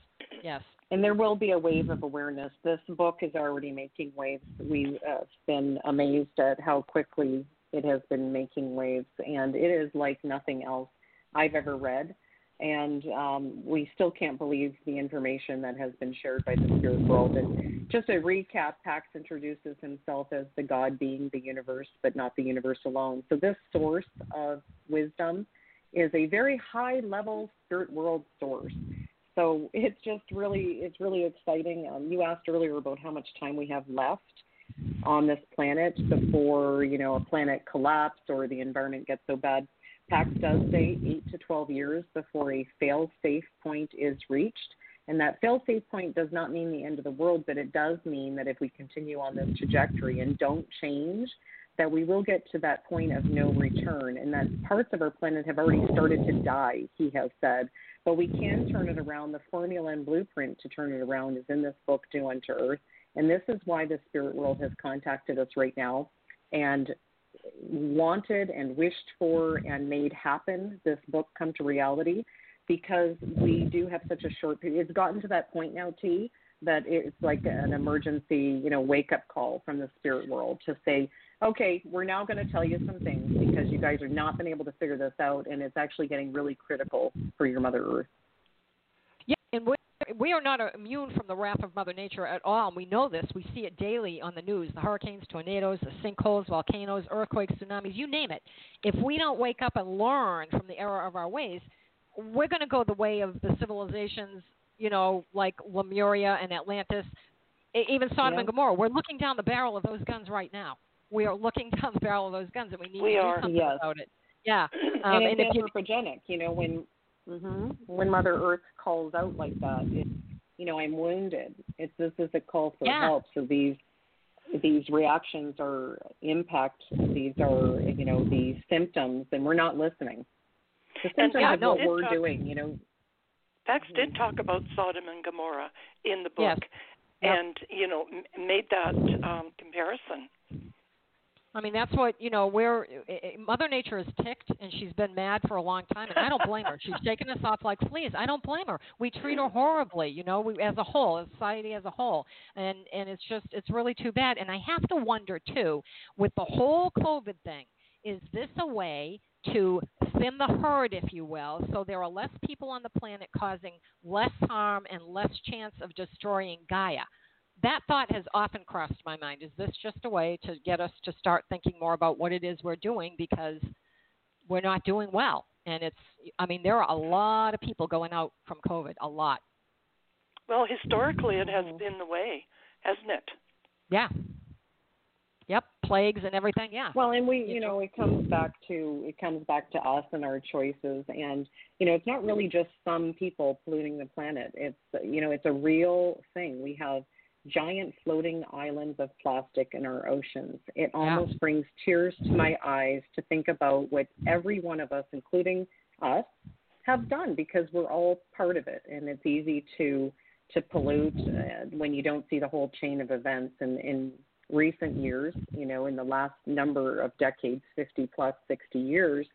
yes. And there will be a wave of awareness. This book is already making waves. We've uh, been amazed at how quickly it has been making waves, and it is like nothing else I've ever read. And um, we still can't believe the information that has been shared by the spirit world. And just a recap, Pax introduces himself as the God being the universe, but not the universe alone. So this source of wisdom is a very high level spirit world source. So it's just really it's really exciting. Um, you asked earlier about how much time we have left on this planet before you know a planet collapse or the environment gets so bad. PAX does say eight to 12 years before a fail-safe point is reached. And that fail-safe point does not mean the end of the world, but it does mean that if we continue on this trajectory and don't change, that we will get to that point of no return, and that parts of our planet have already started to die, he has said. But we can turn it around. The formula and blueprint to turn it around is in this book, Do Unto Earth. And this is why the spirit world has contacted us right now and wanted and wished for and made happen this book come to reality because we do have such a short period. It's gotten to that point now, T, that it's like an emergency, you know, wake up call from the spirit world to say, okay, we're now going to tell you some things because you guys are not been able to figure this out, and it's actually getting really critical for your Mother Earth. Yeah, and we we are not immune from the wrath of Mother Nature at all, and we know this. We see it daily on the news: the hurricanes, tornadoes, the sinkholes, volcanoes, earthquakes, tsunamis, you name it. If we don't wake up and learn from the error of our ways, we're going to go the way of the civilizations, you know, like Lemuria and Atlantis, even Sodom yeah. and Gomorrah. We're looking down the barrel of those guns right now. We are looking down the barrel of those guns, and we need we to are. do something yes. about it. Yeah, um, and and it's if you, anthropogenic. You know, when mm-hmm, when Mother Earth calls out like that, it's you know, I'm wounded. It's this is a call for Yeah. help. So these these reactions are impact. These are you know these symptoms, and we're not listening. The And symptoms yeah, of no, what we're talk- doing. You know, Pax did talk about Sodom and Gomorrah in the book, Yes. Yep. and you know made that um, comparison. I mean, that's what you know. Where eh, eh, eh, Mother Nature is ticked, and she's been mad for a long time, and I don't blame her. She's shaking us off like fleas. I don't blame her. We treat her horribly, you know, we, as a whole, as society as a whole, and and it's just it's really too bad. And I have to wonder too, with the whole COVID thing, is this a way to thin the herd, if you will, so there are less people on the planet causing less harm and less chance of destroying Gaia? That thought has often crossed my mind. Is this just a way to get us to start thinking more about what it is we're doing because we're not doing well? And it's, I mean, there are a lot of people going out from COVID, a lot. Well, historically, it has mm-hmm. been the way, hasn't it? Yeah. Yep, plagues and everything. Yeah. Well, and we, you know, it comes back to it comes back to us and our choices, and you know, it's not really just some people polluting the planet. It's you know, it's a real thing. We have giant floating islands of plastic in our oceans. It almost brings tears to my eyes to think about what every one of us, including us, have done because we're all part of it, and it's easy to to pollute uh, when you don't see the whole chain of events. And in recent years, you know, in the last number of decades, 50 plus 60 years,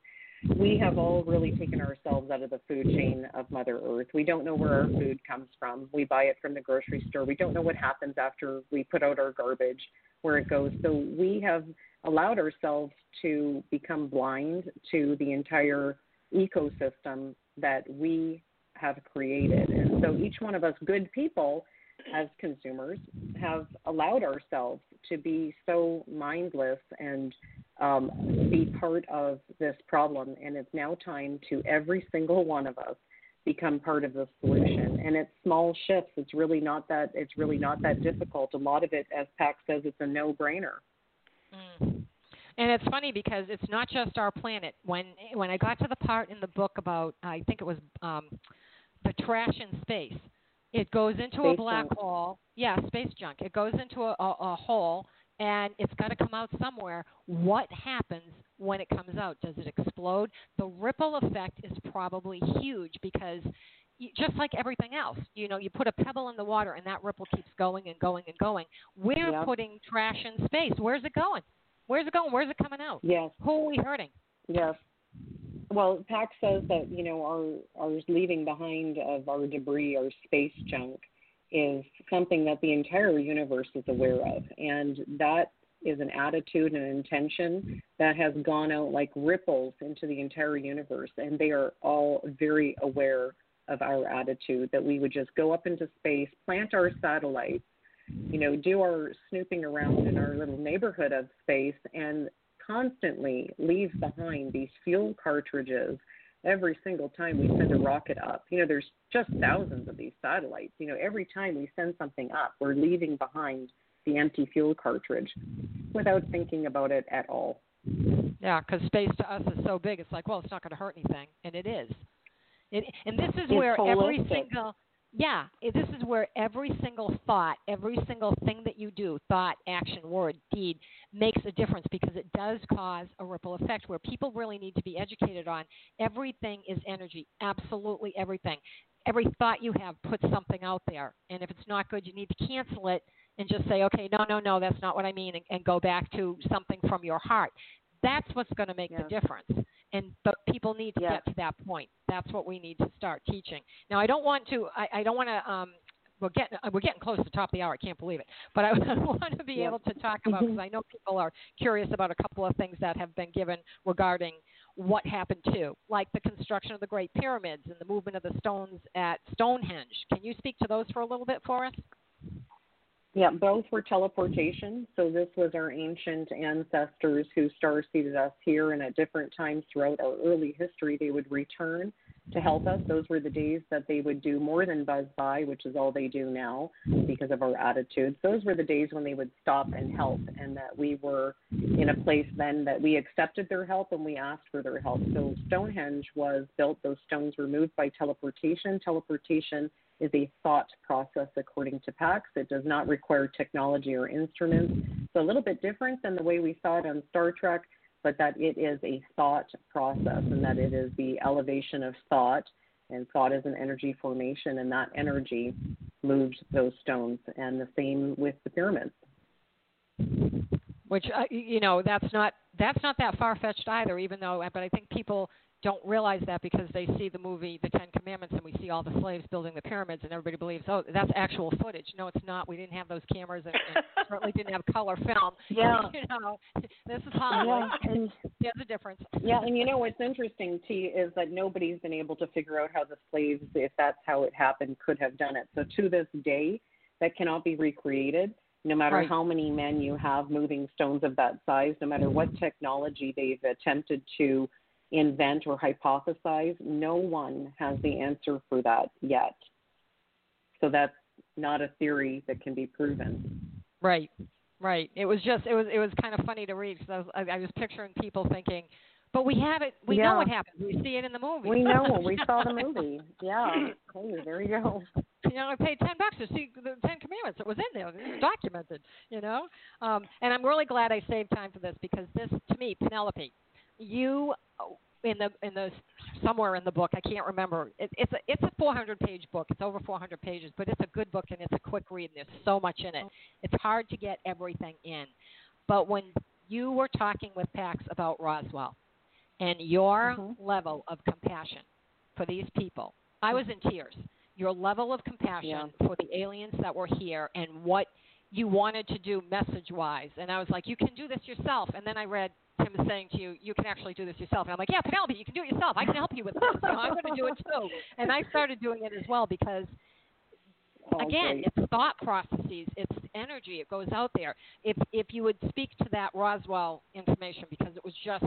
we have all really taken ourselves out of the food chain of Mother Earth. We don't know where our food comes from. We buy it from the grocery store. We don't know what happens after we put out our garbage, where it goes. So we have allowed ourselves to become blind to the entire ecosystem that we have created. And so each one of us good people as consumers have allowed ourselves to be so mindless and um, be part of this problem. And it's now time to every single one of us become part of the solution. And it's small shifts. It's really not that. It's really not that difficult. A lot of it, as Pax says, it's a no-brainer. Mm. And it's funny because it's not just our planet. When when I got to the part in the book about, I think it was um, the trash in space. It goes into space a black junk. hole. Yeah, space junk. It goes into a, a, a hole, and it's got to come out somewhere. What happens when it comes out? Does it explode? The ripple effect is probably huge because just like everything else, you know, you put a pebble in the water and that ripple keeps going and going and going. We're Yep. putting trash in space. Where's it going? Where's it going? Where's it coming out? Yes. Who are we hurting? Yes. Well, Pax says that you know our our leaving behind of our debris, our space junk, is something that the entire universe is aware of, and that is an attitude and an intention that has gone out like ripples into the entire universe, and they are all very aware of our attitude that we would just go up into space, plant our satellites, you know, do our snooping around in our little neighborhood of space, and constantly leave behind these fuel cartridges every single time we send a rocket up. You know, there's just thousands of these satellites. You know, every time we send something up, we're leaving behind the empty fuel cartridge without thinking about it at all. Yeah, because space to us is so big. It's like, well, it's not going to hurt anything, and it is. It, and this is It's where every single yeah, this is where every single thought, every single thing that you do, thought, action, word, deed, makes a difference because it does cause a ripple effect where people really need to be educated on everything is energy, absolutely everything. Every thought you have puts something out there, and if it's not good, you need to cancel it and just say, okay, no, no, no, that's not what I mean, and, and go back to something from your heart. That's what's going to make the difference. And but people need to Yeah. get to that point. That's what we need to start teaching. Now, I don't want to. I, I don't want to. Um, we're getting we're getting close to the top of the hour. I can't believe it. But I want to be Yeah. able to talk about because I know people are curious about a couple of things that have been given regarding what happened to, like the construction of the Great Pyramids and the movement of the stones at Stonehenge. Can you speak to those for a little bit for us? Yeah, both were teleportation. So this was our ancient ancestors who star seeded us here, and at different times throughout our early history, they would return to help us. Those were the days that they would do more than buzz by, which is all they do now because of our attitudes. Those were the days when they would stop and help, and that we were in a place then that we accepted their help and we asked for their help. So Stonehenge was built, those stones were moved by teleportation. Teleportation is a thought process according to PAX. It does not require technology or instruments. So a little bit different than the way we saw it on Star Trek, but that it is a thought process and that it is the elevation of thought. And thought is an energy formation, and that energy moved those stones. And the same with the pyramids. which uh, you know that's not that's not that far fetched either even though but i think people don't realize that because they see the movie the ten commandments and we see all the slaves building the pyramids and everybody believes oh that's actual footage no it's not we didn't have those cameras and, and certainly didn't have color film Yeah. you know this is hollywood Yeah, and there's a difference Yeah, and you know what's interesting, T, is that nobody's been able to figure out how the slaves, if that's how it happened, could have done it. So to this day, that cannot be recreated. No matter Right. how many men you have moving stones of that size, no matter what technology they've attempted to invent or hypothesize, no one has the answer for that yet. So that's not a theory that can be proven. Right, right. It was just it was it was kind of funny to read because I was I, I was picturing people thinking, but we have it. We know what happens. We see it in the movie. We know. We saw the movie. Yeah. Hey, there you go. you know, I paid ten bucks to see the Ten Commandments. It was in there. It was documented. You know, um, and I'm really glad I saved time for this because this, to me, Penelope, you in the in the somewhere in the book I can't remember. It, it's a it's a 400 page book. It's over 400 pages, but it's a good book and it's a quick read. And there's so much in it. It's hard to get everything in. But when you were talking with Pax about Roswell and your Mhm. level of compassion for these people, I was in tears. Your level of compassion for the aliens that were here and what you wanted to do message wise. And I was like, you can do this yourself. And then I read Tim saying to you, you can actually do this yourself. And I'm like, yeah, Penelope, you can do it yourself. I can help you with this. So I'm going to do it too. And I started doing it as well because Oh, again, it's thought processes, it's energy, it goes out there. If if you would speak to that Roswell information because it was just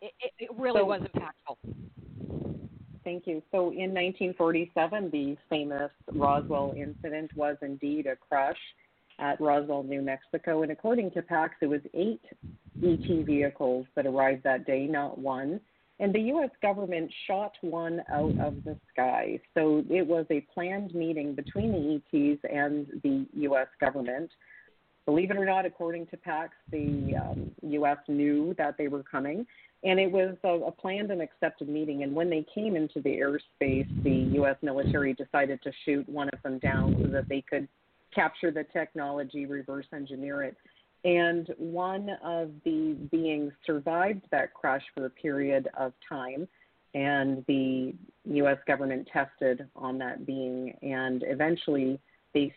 it, it, it really So- was impactful. Thank you. So in 1947, the famous Roswell incident was indeed a crash at Roswell, New Mexico. And according to PAX, it was eight ET vehicles that arrived that day, not one. And the U.S. government shot one out of the sky. So it was a planned meeting between the ETs and the U.S. government. Believe it or not, according to PAX, the um, U.S. knew that they were coming and it was a, a planned and accepted meeting. And when they came into the airspace, the U.S. military decided to shoot one of them down so that they could capture the technology, reverse engineer it. And one of the beings survived that crash for a period of time, and the U.S. government tested on that being, and eventually they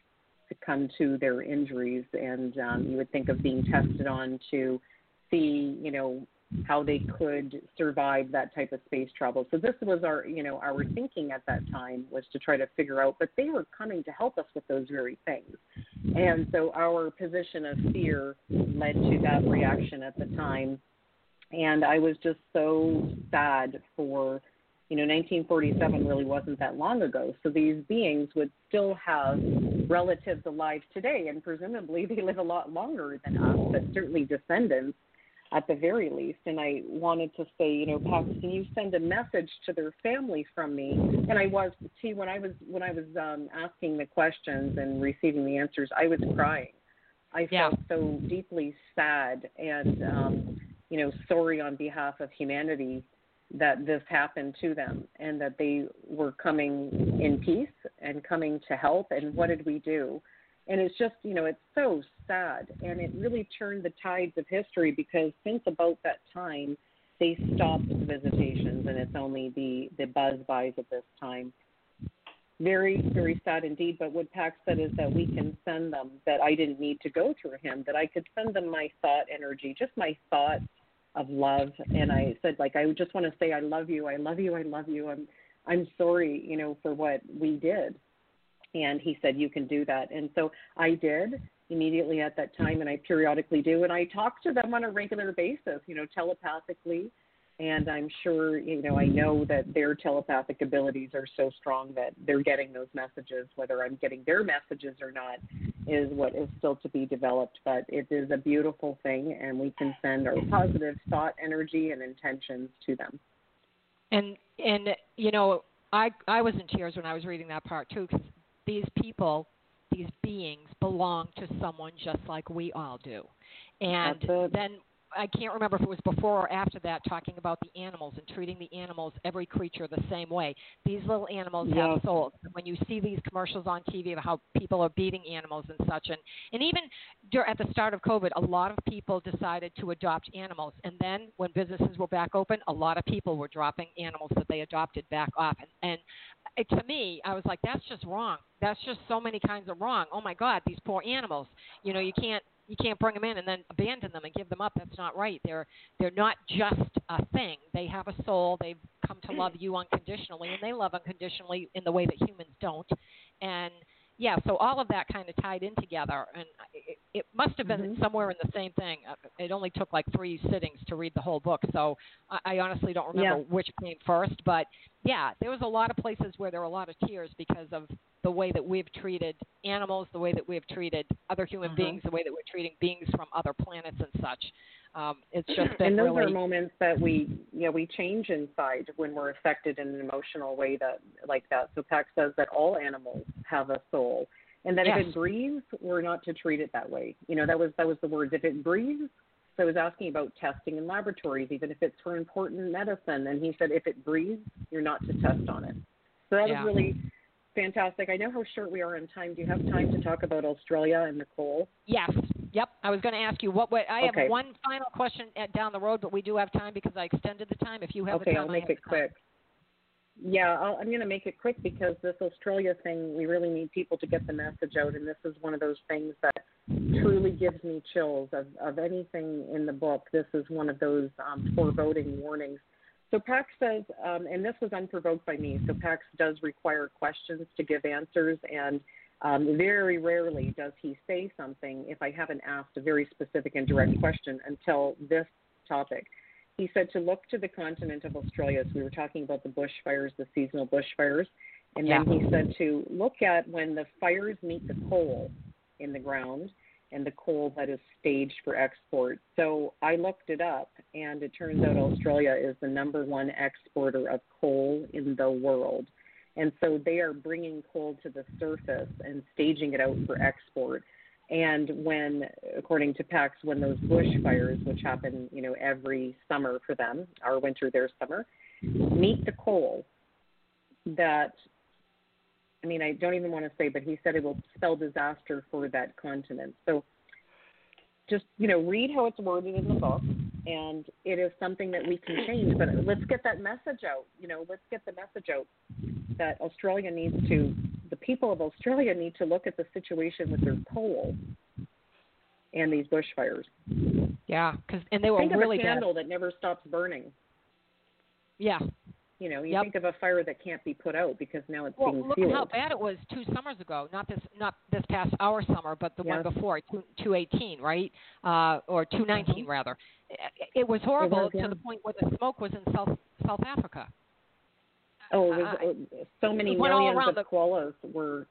succumbed to their injuries. And um, you would think of being tested on to see, you know, how they could survive that type of space travel. So this was our, you know, our thinking at that time was to try to figure out, but they were coming to help us with those very things. And so our position of fear led to that reaction at the time. And I was just so sad for, you know, 1947 really wasn't that long ago. So these beings would still have relatives alive today, and presumably they live a lot longer than us, but certainly descendants at the very least. And I wanted to say, you know, Pat, can you send a message to their family from me? And I was, see, when I was when I was um, asking the questions and receiving the answers, I was crying. I Yeah. felt so deeply sad and, um, you know, sorry on behalf of humanity that this happened to them and that they were coming in peace and coming to help. And what did we do? And it's just, you know, it's so sad. And it really turned the tides of history because since about that time, they stopped the visitations and it's only the, the buzz buys at this time. Very, very sad indeed. But what Pax said is that we can send them, that I didn't need to go through him, that I could send them my thought energy, just my thoughts of love. And I said, like, I just want to say, I love you, I love you, I love you. I'm, I'm sorry, you know, for what we did. And he said, you can do that. And so I did immediately at that time, and I periodically do. And I talk to them on a regular basis, you know, telepathically. And I'm sure, you know, I know that their telepathic abilities are so strong that they're getting those messages. Whether I'm getting their messages or not is what is still to be developed. But it is a beautiful thing, and we can send our positive thought, energy, and intentions to them. And and you know, I I was in tears when I was reading that part too because these people, these beings belong to someone just like we all do. And then I can't remember if it was before or after that talking about the animals and treating the animals, every creature the same way. These little animals have souls. And when you see these commercials on TV of how people are beating animals and such, and, and even at the start of COVID, a lot of people decided to adopt animals. And then when businesses were back open, a lot of people were dropping animals that they adopted back off. And, and it, to me, I was like, that's just wrong. That's just so many kinds of wrong. Oh my God, these poor animals. You know, you can't you can't bring them in and then abandon them and give them up. That's not right. They're they're not just a thing. They have a soul. They've come to love you unconditionally, and they love unconditionally in the way that humans don't. And yeah, so all of that kind of tied in together, and it, it must have been Mhm. somewhere in the same thing. Uh, It only took like three sittings to read the whole book, so I, I honestly don't remember Yeah. which came first. But yeah, there was a lot of places where there were a lot of tears because of the way that we've treated animals, the way that we've treated other human Mhm. beings, the way that we're treating beings from other planets and such. Um, it's just been and those really are moments that we you know we change inside when we're affected in an emotional way that like that so pax says that all animals have a soul and that if it breathes we're not to treat it that way you know that was that was the words if it breathes so I was asking about testing in laboratories, even if it's for important medicine, and he said if it breathes, you're not to test on it. So that Yeah. was really fantastic. I know how short we are on time. Do you have time to talk about Australia and Nicole? Yes. Yep. I was going to ask you what. what I Okay. have one final question at, down the road, but we do have time because I extended the time. If you have the Okay, time, I'll make it quick. time. Yeah, I'll, I'm going to make it quick because this Australia thing, we really need people to get the message out, and this is one of those things that truly gives me chills. Of, of anything in the book, this is one of those um, foreboding warnings. So PAX says, um, and this was unprovoked by me. So PAX does require questions to give answers, and um, very rarely does he say something if I haven't asked a very specific and direct question until this topic. He said to look to the continent of Australia. So we were talking about the bushfires, the seasonal bushfires. And then he said to look at when the fires meet the coal in the ground and the coal that is staged for export. So I looked it up, and it turns out Australia is the number one exporter of coal in the world. And so they are bringing coal to the surface and staging it out for export. And when, according to PAX, when those bushfires, which happen, you know, every summer for them, our winter, their summer, meet the coal, that, I mean, I don't even want to say, but he said it will spell disaster for that continent. So just, you know, read how it's worded in the book, and it is something that we can change. But let's get that message out. You know, let's get the message out that Australia needs to, people of Australia need to look at the situation with their coal and these bushfires. Yeah, because and they were think really of a candle that never stops burning. Yeah. You know, you Yep. think of a fire that can't be put out because now it's Well, being look fueled. at how bad it was two summers ago. Not this, not this past our summer, but the one before, two two eighteen, right? Uh, or two nineteen rather. It, it was horrible Mm-hmm. was, yeah. to the point where the smoke was in South South Africa. Oh, was, uh, so many it went all millions of the- koalas were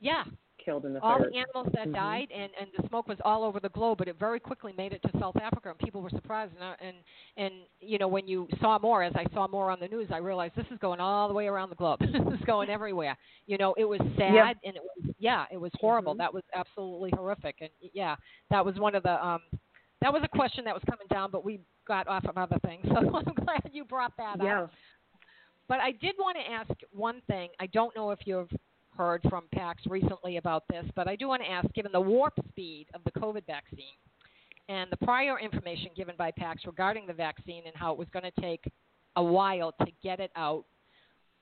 Yeah, killed in the all fires. the animals that Mhm. died, and and the smoke was all over the globe. But it very quickly made it to South Africa, and people were surprised. And and and you know when you saw more, as I saw more on the news, I realized this is going all the way around the globe. this is going everywhere. You know, it was sad, Yeah. and it was yeah, it was horrible. Mhm. That was absolutely horrific, and yeah, that was one of the um. That was a question that was coming down, but we got off of other things. So I'm glad you brought that up. But I did want to ask one thing. I don't know if you've heard from PAX recently about this, but I do want to ask given the warp speed of the COVID vaccine and the prior information given by PAX regarding the vaccine and how it was going to take a while to get it out,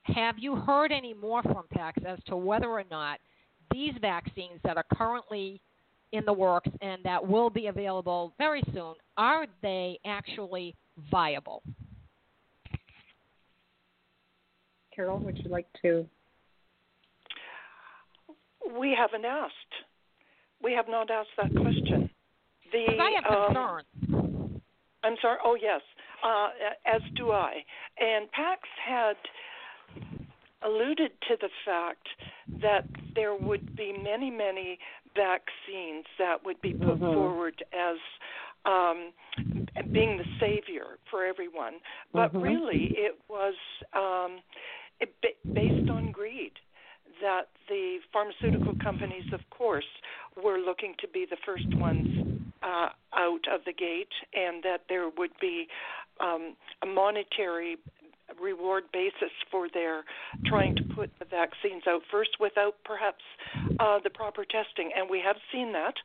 have you heard any more from PAX as to whether or not these vaccines that are currently in the works and that will be available very soon, are they actually viable? Carol, would you like to? We haven't asked. We have not asked that question. The 'Cause I have um, concerns. I'm sorry. Oh yes, uh, as do I. And Pax had alluded to the fact that there would be many, many vaccines that would be put Mhm. forward as um, being the savior for everyone, but Mhm. really it was um, it, ba- based on greed that the pharmaceutical companies, of course, were looking to be the first ones uh, out of the gate, and that there would be um, a monetary reward basis for their trying to put the vaccines out first without perhaps uh, the proper testing. And we have seen that.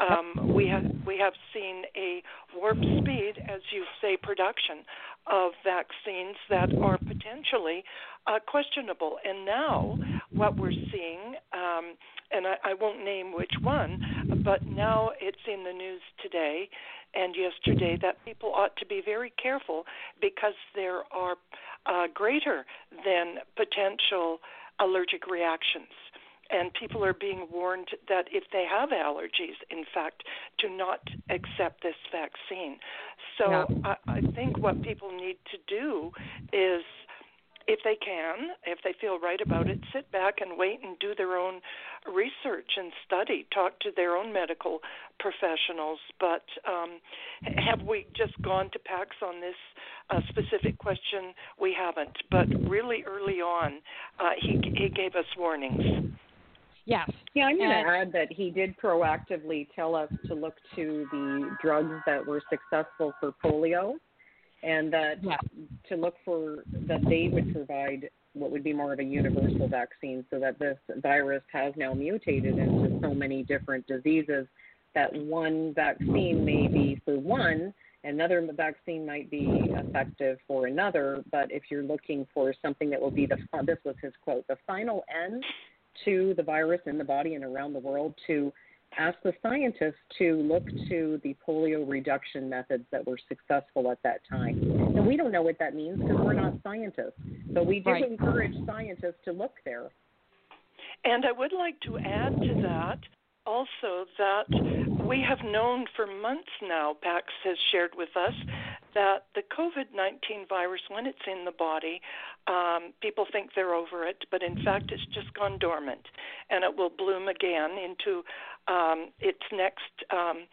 Um, we have we have seen a warp speed, as you say, production of vaccines that are potentially uh, questionable. And now, what we're seeing, um, and I, I won't name which one, but now it's in the news today and yesterday that people ought to be very careful because there are uh, greater than potential allergic reactions. And people are being warned that if they have allergies, in fact, to not accept this vaccine. So Yeah. I, I think what people need to do is if they can, if they feel right about it, sit back and wait and do their own research and study, talk to their own medical professionals. But um, have we just gone to PAX on this uh, specific question? We haven't. But really early on, uh, he, he gave us warnings. Yes. Yeah, I'm going to add that he did proactively tell us to look to the drugs that were successful for polio, and that Yeah. to look for that they would provide what would be more of a universal vaccine, so that this virus has now mutated into so many different diseases that one vaccine may be for one, another vaccine might be effective for another, but if you're looking for something that will be the this was his quote, the final end to the virus in the body and around the world to ask the scientists to look to the polio reduction methods that were successful at that time. And we don't know what that means because we're not scientists, but we do Right. encourage scientists to look there. And I would like to add to that also that we have known for months now, PAX has shared with us, that the COVID 19 virus, when it's in the body, um, people think they're over it, but in fact, it's just gone dormant and it will bloom again into um, its next um,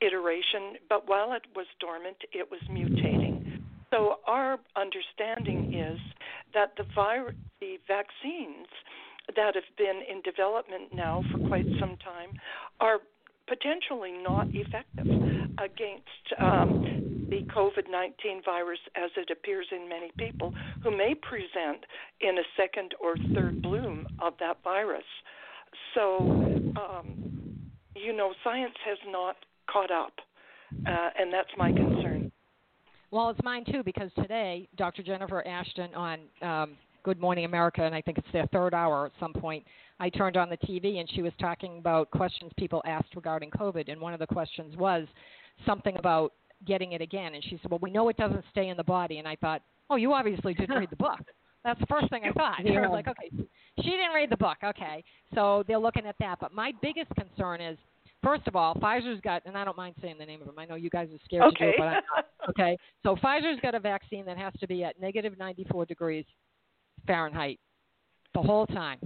iteration. But while it was dormant, it was mutating. So, our understanding is that the, the vaccines that have been in development now for quite some time are potentially not effective against um, the COVID 19 virus as it appears in many people who may present in a second or third bloom of that virus. So, um, you know, science has not caught up, uh, and that's my concern. Well, it's mine too because today, Dr. Jennifer Ashton on um, Good Morning America, and I think it's their third hour at some point, I turned on the TV and she was talking about questions people asked regarding COVID. And one of the questions was something about getting it again. And she said, Well, we know it doesn't stay in the body. And I thought, Oh, you obviously didn't read the book. That's the first thing I thought. I was like, Okay, she didn't read the book. Okay. So they're looking at that. But my biggest concern is, First of all, Pfizer's got, and I don't mind saying the name of them. I know you guys are scared to do it, but I'm not. Okay, so Pfizer's got a vaccine that has to be at negative 94 degrees Fahrenheit the whole time.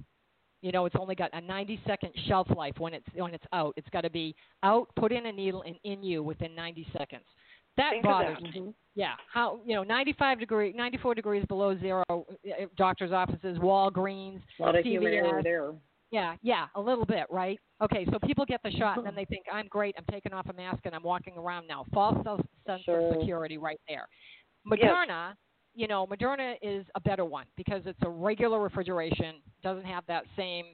You know, it's only got a 90 second shelf life when it's when it's out. It's got to be out, put in a needle, and in you within 90 seconds. That Think bothers that. me. Mm-hmm. Yeah, how you know 95 degree, 94 degrees below zero. uh, Doctors' offices, Walgreens, A lot of human error there. Yeah, yeah, a little bit, right? Okay, so people get the shot and then mm-hmm. they think I'm great. I'm taking off a mask and I'm walking around now. False self- sense Sure. of security right there. Moderna, you know, Moderna is a better one because it's a regular refrigeration, doesn't have that same,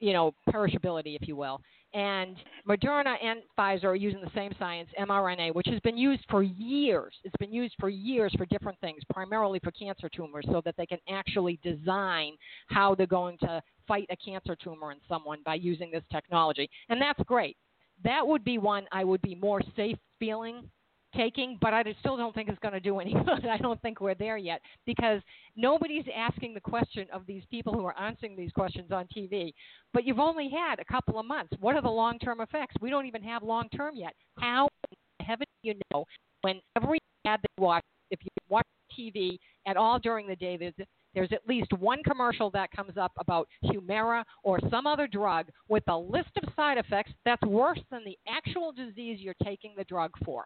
you know, perishability, if you will. And Moderna and Pfizer are using the same science, mRNA, which has been used for years. It's been used for years for different things, primarily for cancer tumors, so that they can actually design how they're going to fight a cancer tumor in someone by using this technology. And that's great. That would be one I would be more safe feeling taking, but I still don't think it's going to do any good. I don't think we're there yet because nobody's asking the question of these people who are answering these questions on TV. But you've only had a couple of months. What are the long term effects? We don't even have long term yet. How in heaven do you know when every ad you watch, if you watch TV at all during the day, there's there's at least one commercial that comes up about Humira or some other drug with a list of side effects that's worse than the actual disease you're taking the drug for.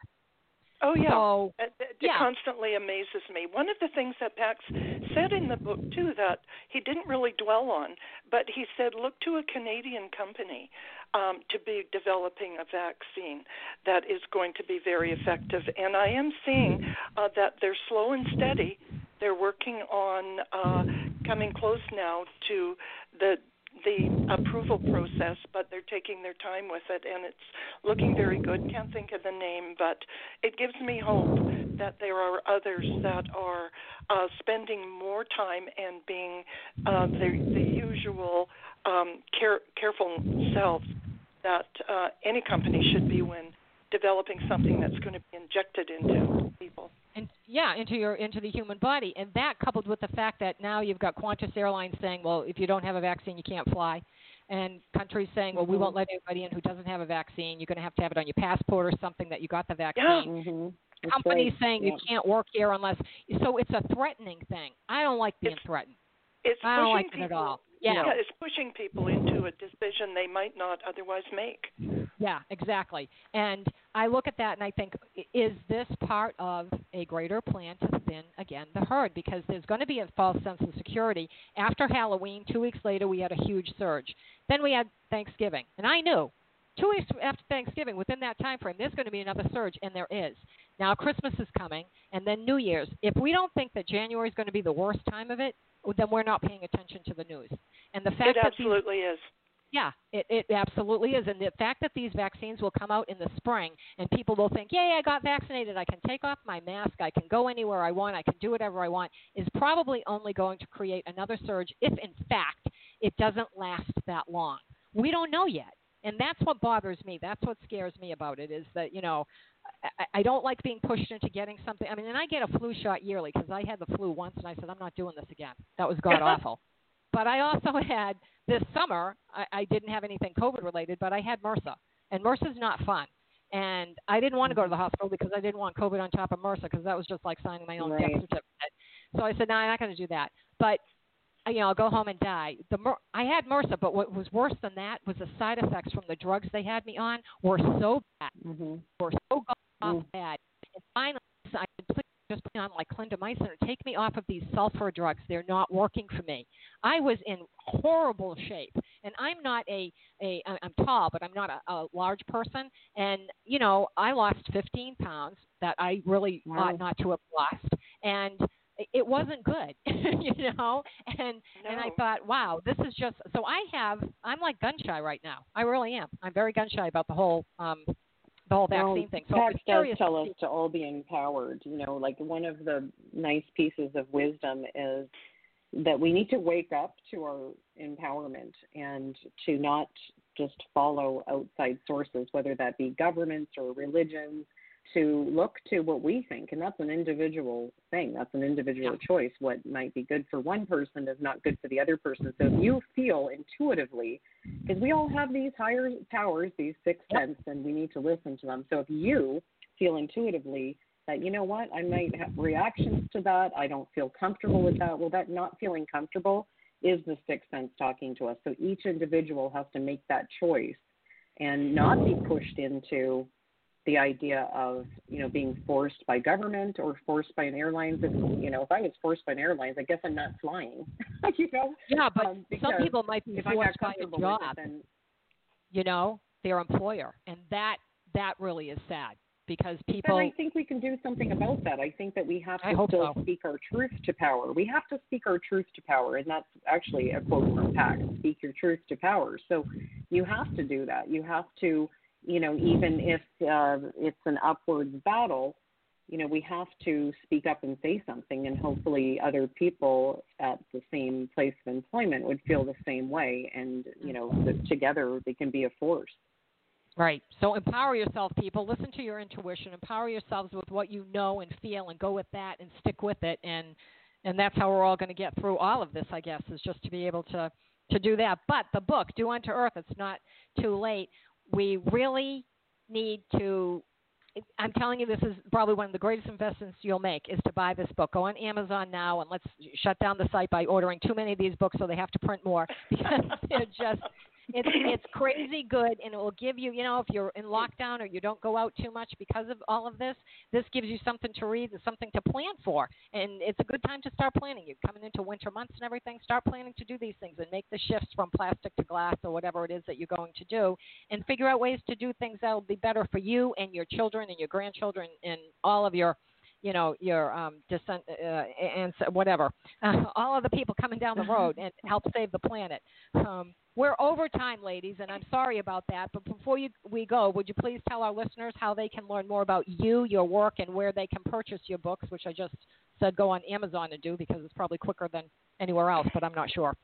Oh yeah, So, it, it yeah. constantly amazes me. One of the things that Pax said in the book too that he didn't really dwell on, but he said look to a Canadian company um, to be developing a vaccine that is going to be very effective. And I am seeing uh, that they're slow and steady. They're working on uh, coming close now to the the approval process, but they're taking their time with it, and it's looking very good. Can't think of the name, but it gives me hope that there are others that are uh, spending more time and being uh, the, the usual um, care, careful selves that uh, any company should be when developing something that's going to be injected into people. And yeah, into your into the human body, and that coupled with the fact that now you've got Qantas Airlines saying, well, if you don't have a vaccine, you can't fly, and countries saying, well, we won't let anybody in who doesn't have a vaccine. You're going to have to have it on your passport or something that you got the vaccine. Yeah. Mm-hmm. Companies saying you can't work here unless. So it's a threatening thing. I don't like being It's- threatened. It's I don't pushing like it at all. Yeah. it's pushing people into a decision they might not otherwise make. Yeah, exactly. And I look at that and I think, is this part of a greater plan to thin again the herd? Because there's going to be a false sense of security. After Halloween, two weeks later, we had a huge surge. Then we had Thanksgiving, and I knew two weeks after Thanksgiving, within that time frame, there's going to be another surge, and there is. Now Christmas is coming, and then New Year's. If we don't think that January is going to be the worst time of it, then we're not paying attention to the news. And the fact It that these absolutely is. Yeah, it, it absolutely is. And the fact that these vaccines will come out in the spring and people will think, yay, I got vaccinated, I can take off my mask, I can go anywhere I want, I can do whatever I want, is probably only going to create another surge if, in fact, it doesn't last that long. We don't know yet. And that's what bothers me. That's what scares me about it is that, you know, I, I don't like being pushed into getting something. I mean, and I get a flu shot yearly because I had the flu once and I said, I'm not doing this again. That was god awful. But I also had this summer, I, I didn't have anything COVID related, but I had MRSA. And MRSA is not fun. And I didn't want to go to the hospital because I didn't want COVID on top of MRSA because that was just like signing my own Right. death certificate. So I said, no, I'm not going to do that. But you know, I'll go home and die. The Mer- I had MRSA, but what was worse than that was the side effects from the drugs they had me on were so bad, hmm were so god awful Mm. bad. And finally, I completely just put on like clindamycin or take me off of these sulfur drugs. They're not working for me. I was in horrible shape, and I'm not a a I'm tall, but I'm not a, a large person. And you know, I lost 15 pounds that I really Wow. ought not to have lost, and it- wasn't good, you know. And and I thought, wow, this is just so I have I'm like gun shy right now. I really am. I'm very gun shy about the whole um the whole Well, vaccine thing. So I'm does tell us to all be empowered. You know, like one of the nice pieces of wisdom is that we need to wake up to our empowerment and to not just follow outside sources, whether that be governments or religions, to look to what we think. And that's an individual thing, that's an individual choice. What might be good for one person is not good for the other person. So if you feel intuitively, because we all have these higher powers, these sixth sense, and we need to listen to them. So if you feel intuitively that you know what, I might have reactions to that, I don't feel comfortable with that. Well, that not feeling comfortable is the sixth sense talking to us. So each individual has to make that choice and not be pushed into the idea of you know being forced by government or forced by an airlines. If you know, if I was forced by an airlines, I guess I'm not flying. you know, Yeah, but um, some people might be if I'm not forced by a job, it, then you know, their employer, and that that really is sad because people But. I think we can do something about that. I think that we have to still so. speak our truth to power. We have to speak our truth to power, and that's actually a quote from Pax: "Speak your truth to power." So you have to do that. You have to, you know, even if uh, it's an upwards battle, you know, we have to speak up and say something, and hopefully other people at the same place of employment would feel the same way, and you know, together they can be a force. Right. So empower yourself, people. Listen to your intuition. Empower yourselves with what you know and feel, and go with that and stick with it. And and that's how we're all going to get through all of this, I guess, is just to be able to to do that. But the book, Do Unto Earth, it's not too late. We really need to. I'm telling you, this is probably one of the greatest investments you'll make is to buy this book. Go on Amazon now and let's shut down the site by ordering too many of these books so they have to print more because they're just it's it's crazy good and it will give you you know if you're in lockdown or you don't go out too much because of all of this this gives you something to read and something to plan for. And it's a good time to start planning. You're coming into winter months and everything start planning to do these things and make the shifts from plastic to glass or whatever it is that you're going to do and figure out ways to do things that will be better for you and your children and your grandchildren and all of your you know your um descent uh, and whatever. Uh, all of the people coming down the road and help save the planet. Um we're over time ladies and i'm sorry about that but before you we go would you please tell our listeners how they can learn more about you your work and where they can purchase your books which i just said go on amazon and do because it's probably quicker than anywhere else but i'm not sure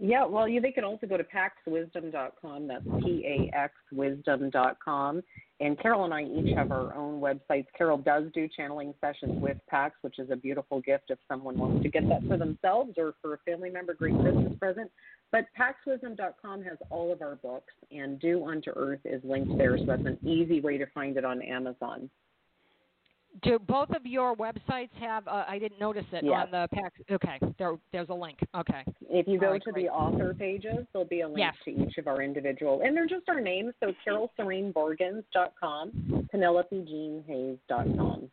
Yeah, well, you, they can also go to paxwisdom.com. That's P A X wisdom.com. And Carole and I each have our own websites. Carole does do channeling sessions with Pax, which is a beautiful gift if someone wants to get that for themselves or for a family member, great Christmas present. But paxwisdom.com has all of our books, and Do Unto Earth is linked there, so that's an easy way to find it on Amazon. do both of your websites have uh, i didn't notice it Yes. on the pack okay there there's a link okay If you go right, to great. the author pages, there'll be a link Yes. to each of our individual, and they're just our names. So CaroleSereneBorgens.com, PenelopeJeanHayes.com.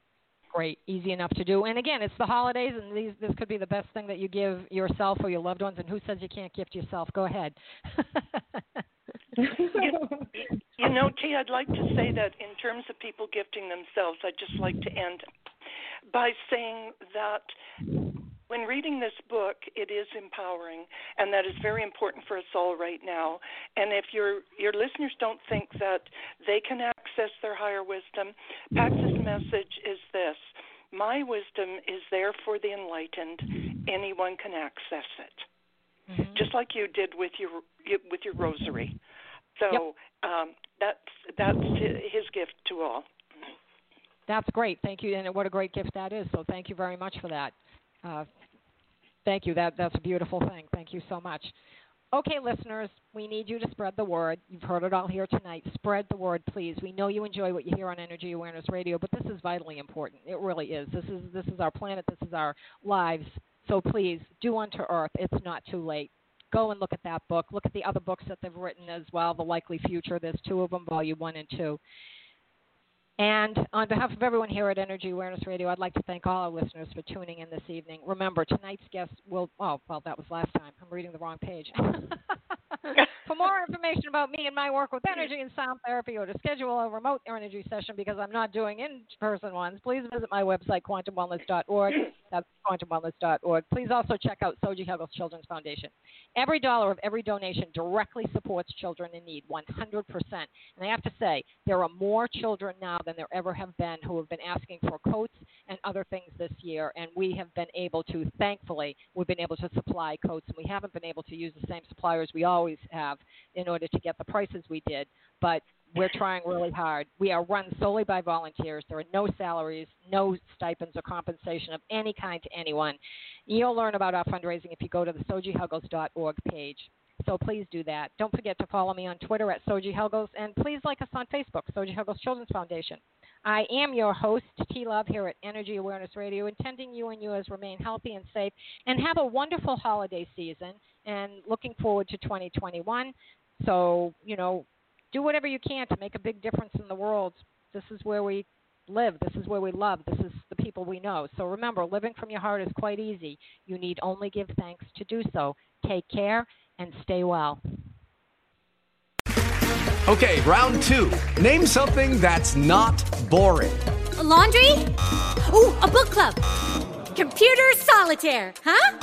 great, easy enough to do. And again, it's the holidays, and these this could be the best thing that you give yourself or your loved ones. And who says you can't gift yourself? Go ahead. You know, T, I'd like to say that in terms of people gifting themselves, I'd just like to end by saying that when reading this book, it is empowering, and that is very important for us all right now. And if your your listeners don't think that they can access their higher wisdom, Pax's message is this: My wisdom is there for the enlightened. Anyone can access it, mm-hmm. just like you did with your with your rosary. So yep. um, that's that's his gift to all. That's great. Thank you, and what a great gift that is. So thank you very much for that. Uh, thank you. That that's a beautiful thing. Thank you so much. Okay, listeners, we need you to spread the word. You've heard it all here tonight. Spread the word, please. We know you enjoy what you hear on Energy Awareness Radio, but this is vitally important. It really is. This is this is our planet. This is our lives. So please do unto Earth. It's not too late. Go and look at that book. Look at the other books that they've written as well. The Likely Future. There's two of them, Volume One and Two. And on behalf of everyone here at Energy Awareness Radio, I'd like to thank all our listeners for tuning in this evening. Remember, tonight's guest will, oh, well, that was last time. I'm reading the wrong page. For more information about me and my work with energy and sound therapy or to schedule a remote energy session because I'm not doing in person ones, please visit my website, quantumwellness.org. That's quantumwellness.org. Please also check out Soji Huggles Children's Foundation. Every dollar of every donation directly supports children in need, 100%. And I have to say, there are more children now than there ever have been who have been asking for coats and other things this year. And we have been able to, thankfully, we've been able to supply coats, and we haven't been able to use the same suppliers we always have in order to get the prices we did. But we're trying really hard. We are run solely by volunteers. There are no salaries, no stipends or compensation of any kind to anyone. You'll learn about our fundraising if you go to the sojihuggles.org page. So please do that. Don't forget to follow me on Twitter at Soji Huggles, and please like us on Facebook, Soji Huggles Children's Foundation. I am your host, T Love, here at Energy Awareness Radio, intending you and yours remain healthy and safe and have a wonderful holiday season and looking forward to 2021. So, you know, do whatever you can to make a big difference in the world. This is where we live. This is where we love. This is the people we know. So remember, living from your heart is quite easy. You need only give thanks to do so. Take care and stay well. Okay, round two. Name something that's not boring. A laundry? Ooh, a book club. Computer solitaire, huh?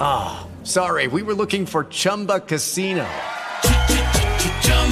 Ah. Sorry, we were looking for Chumba Casino.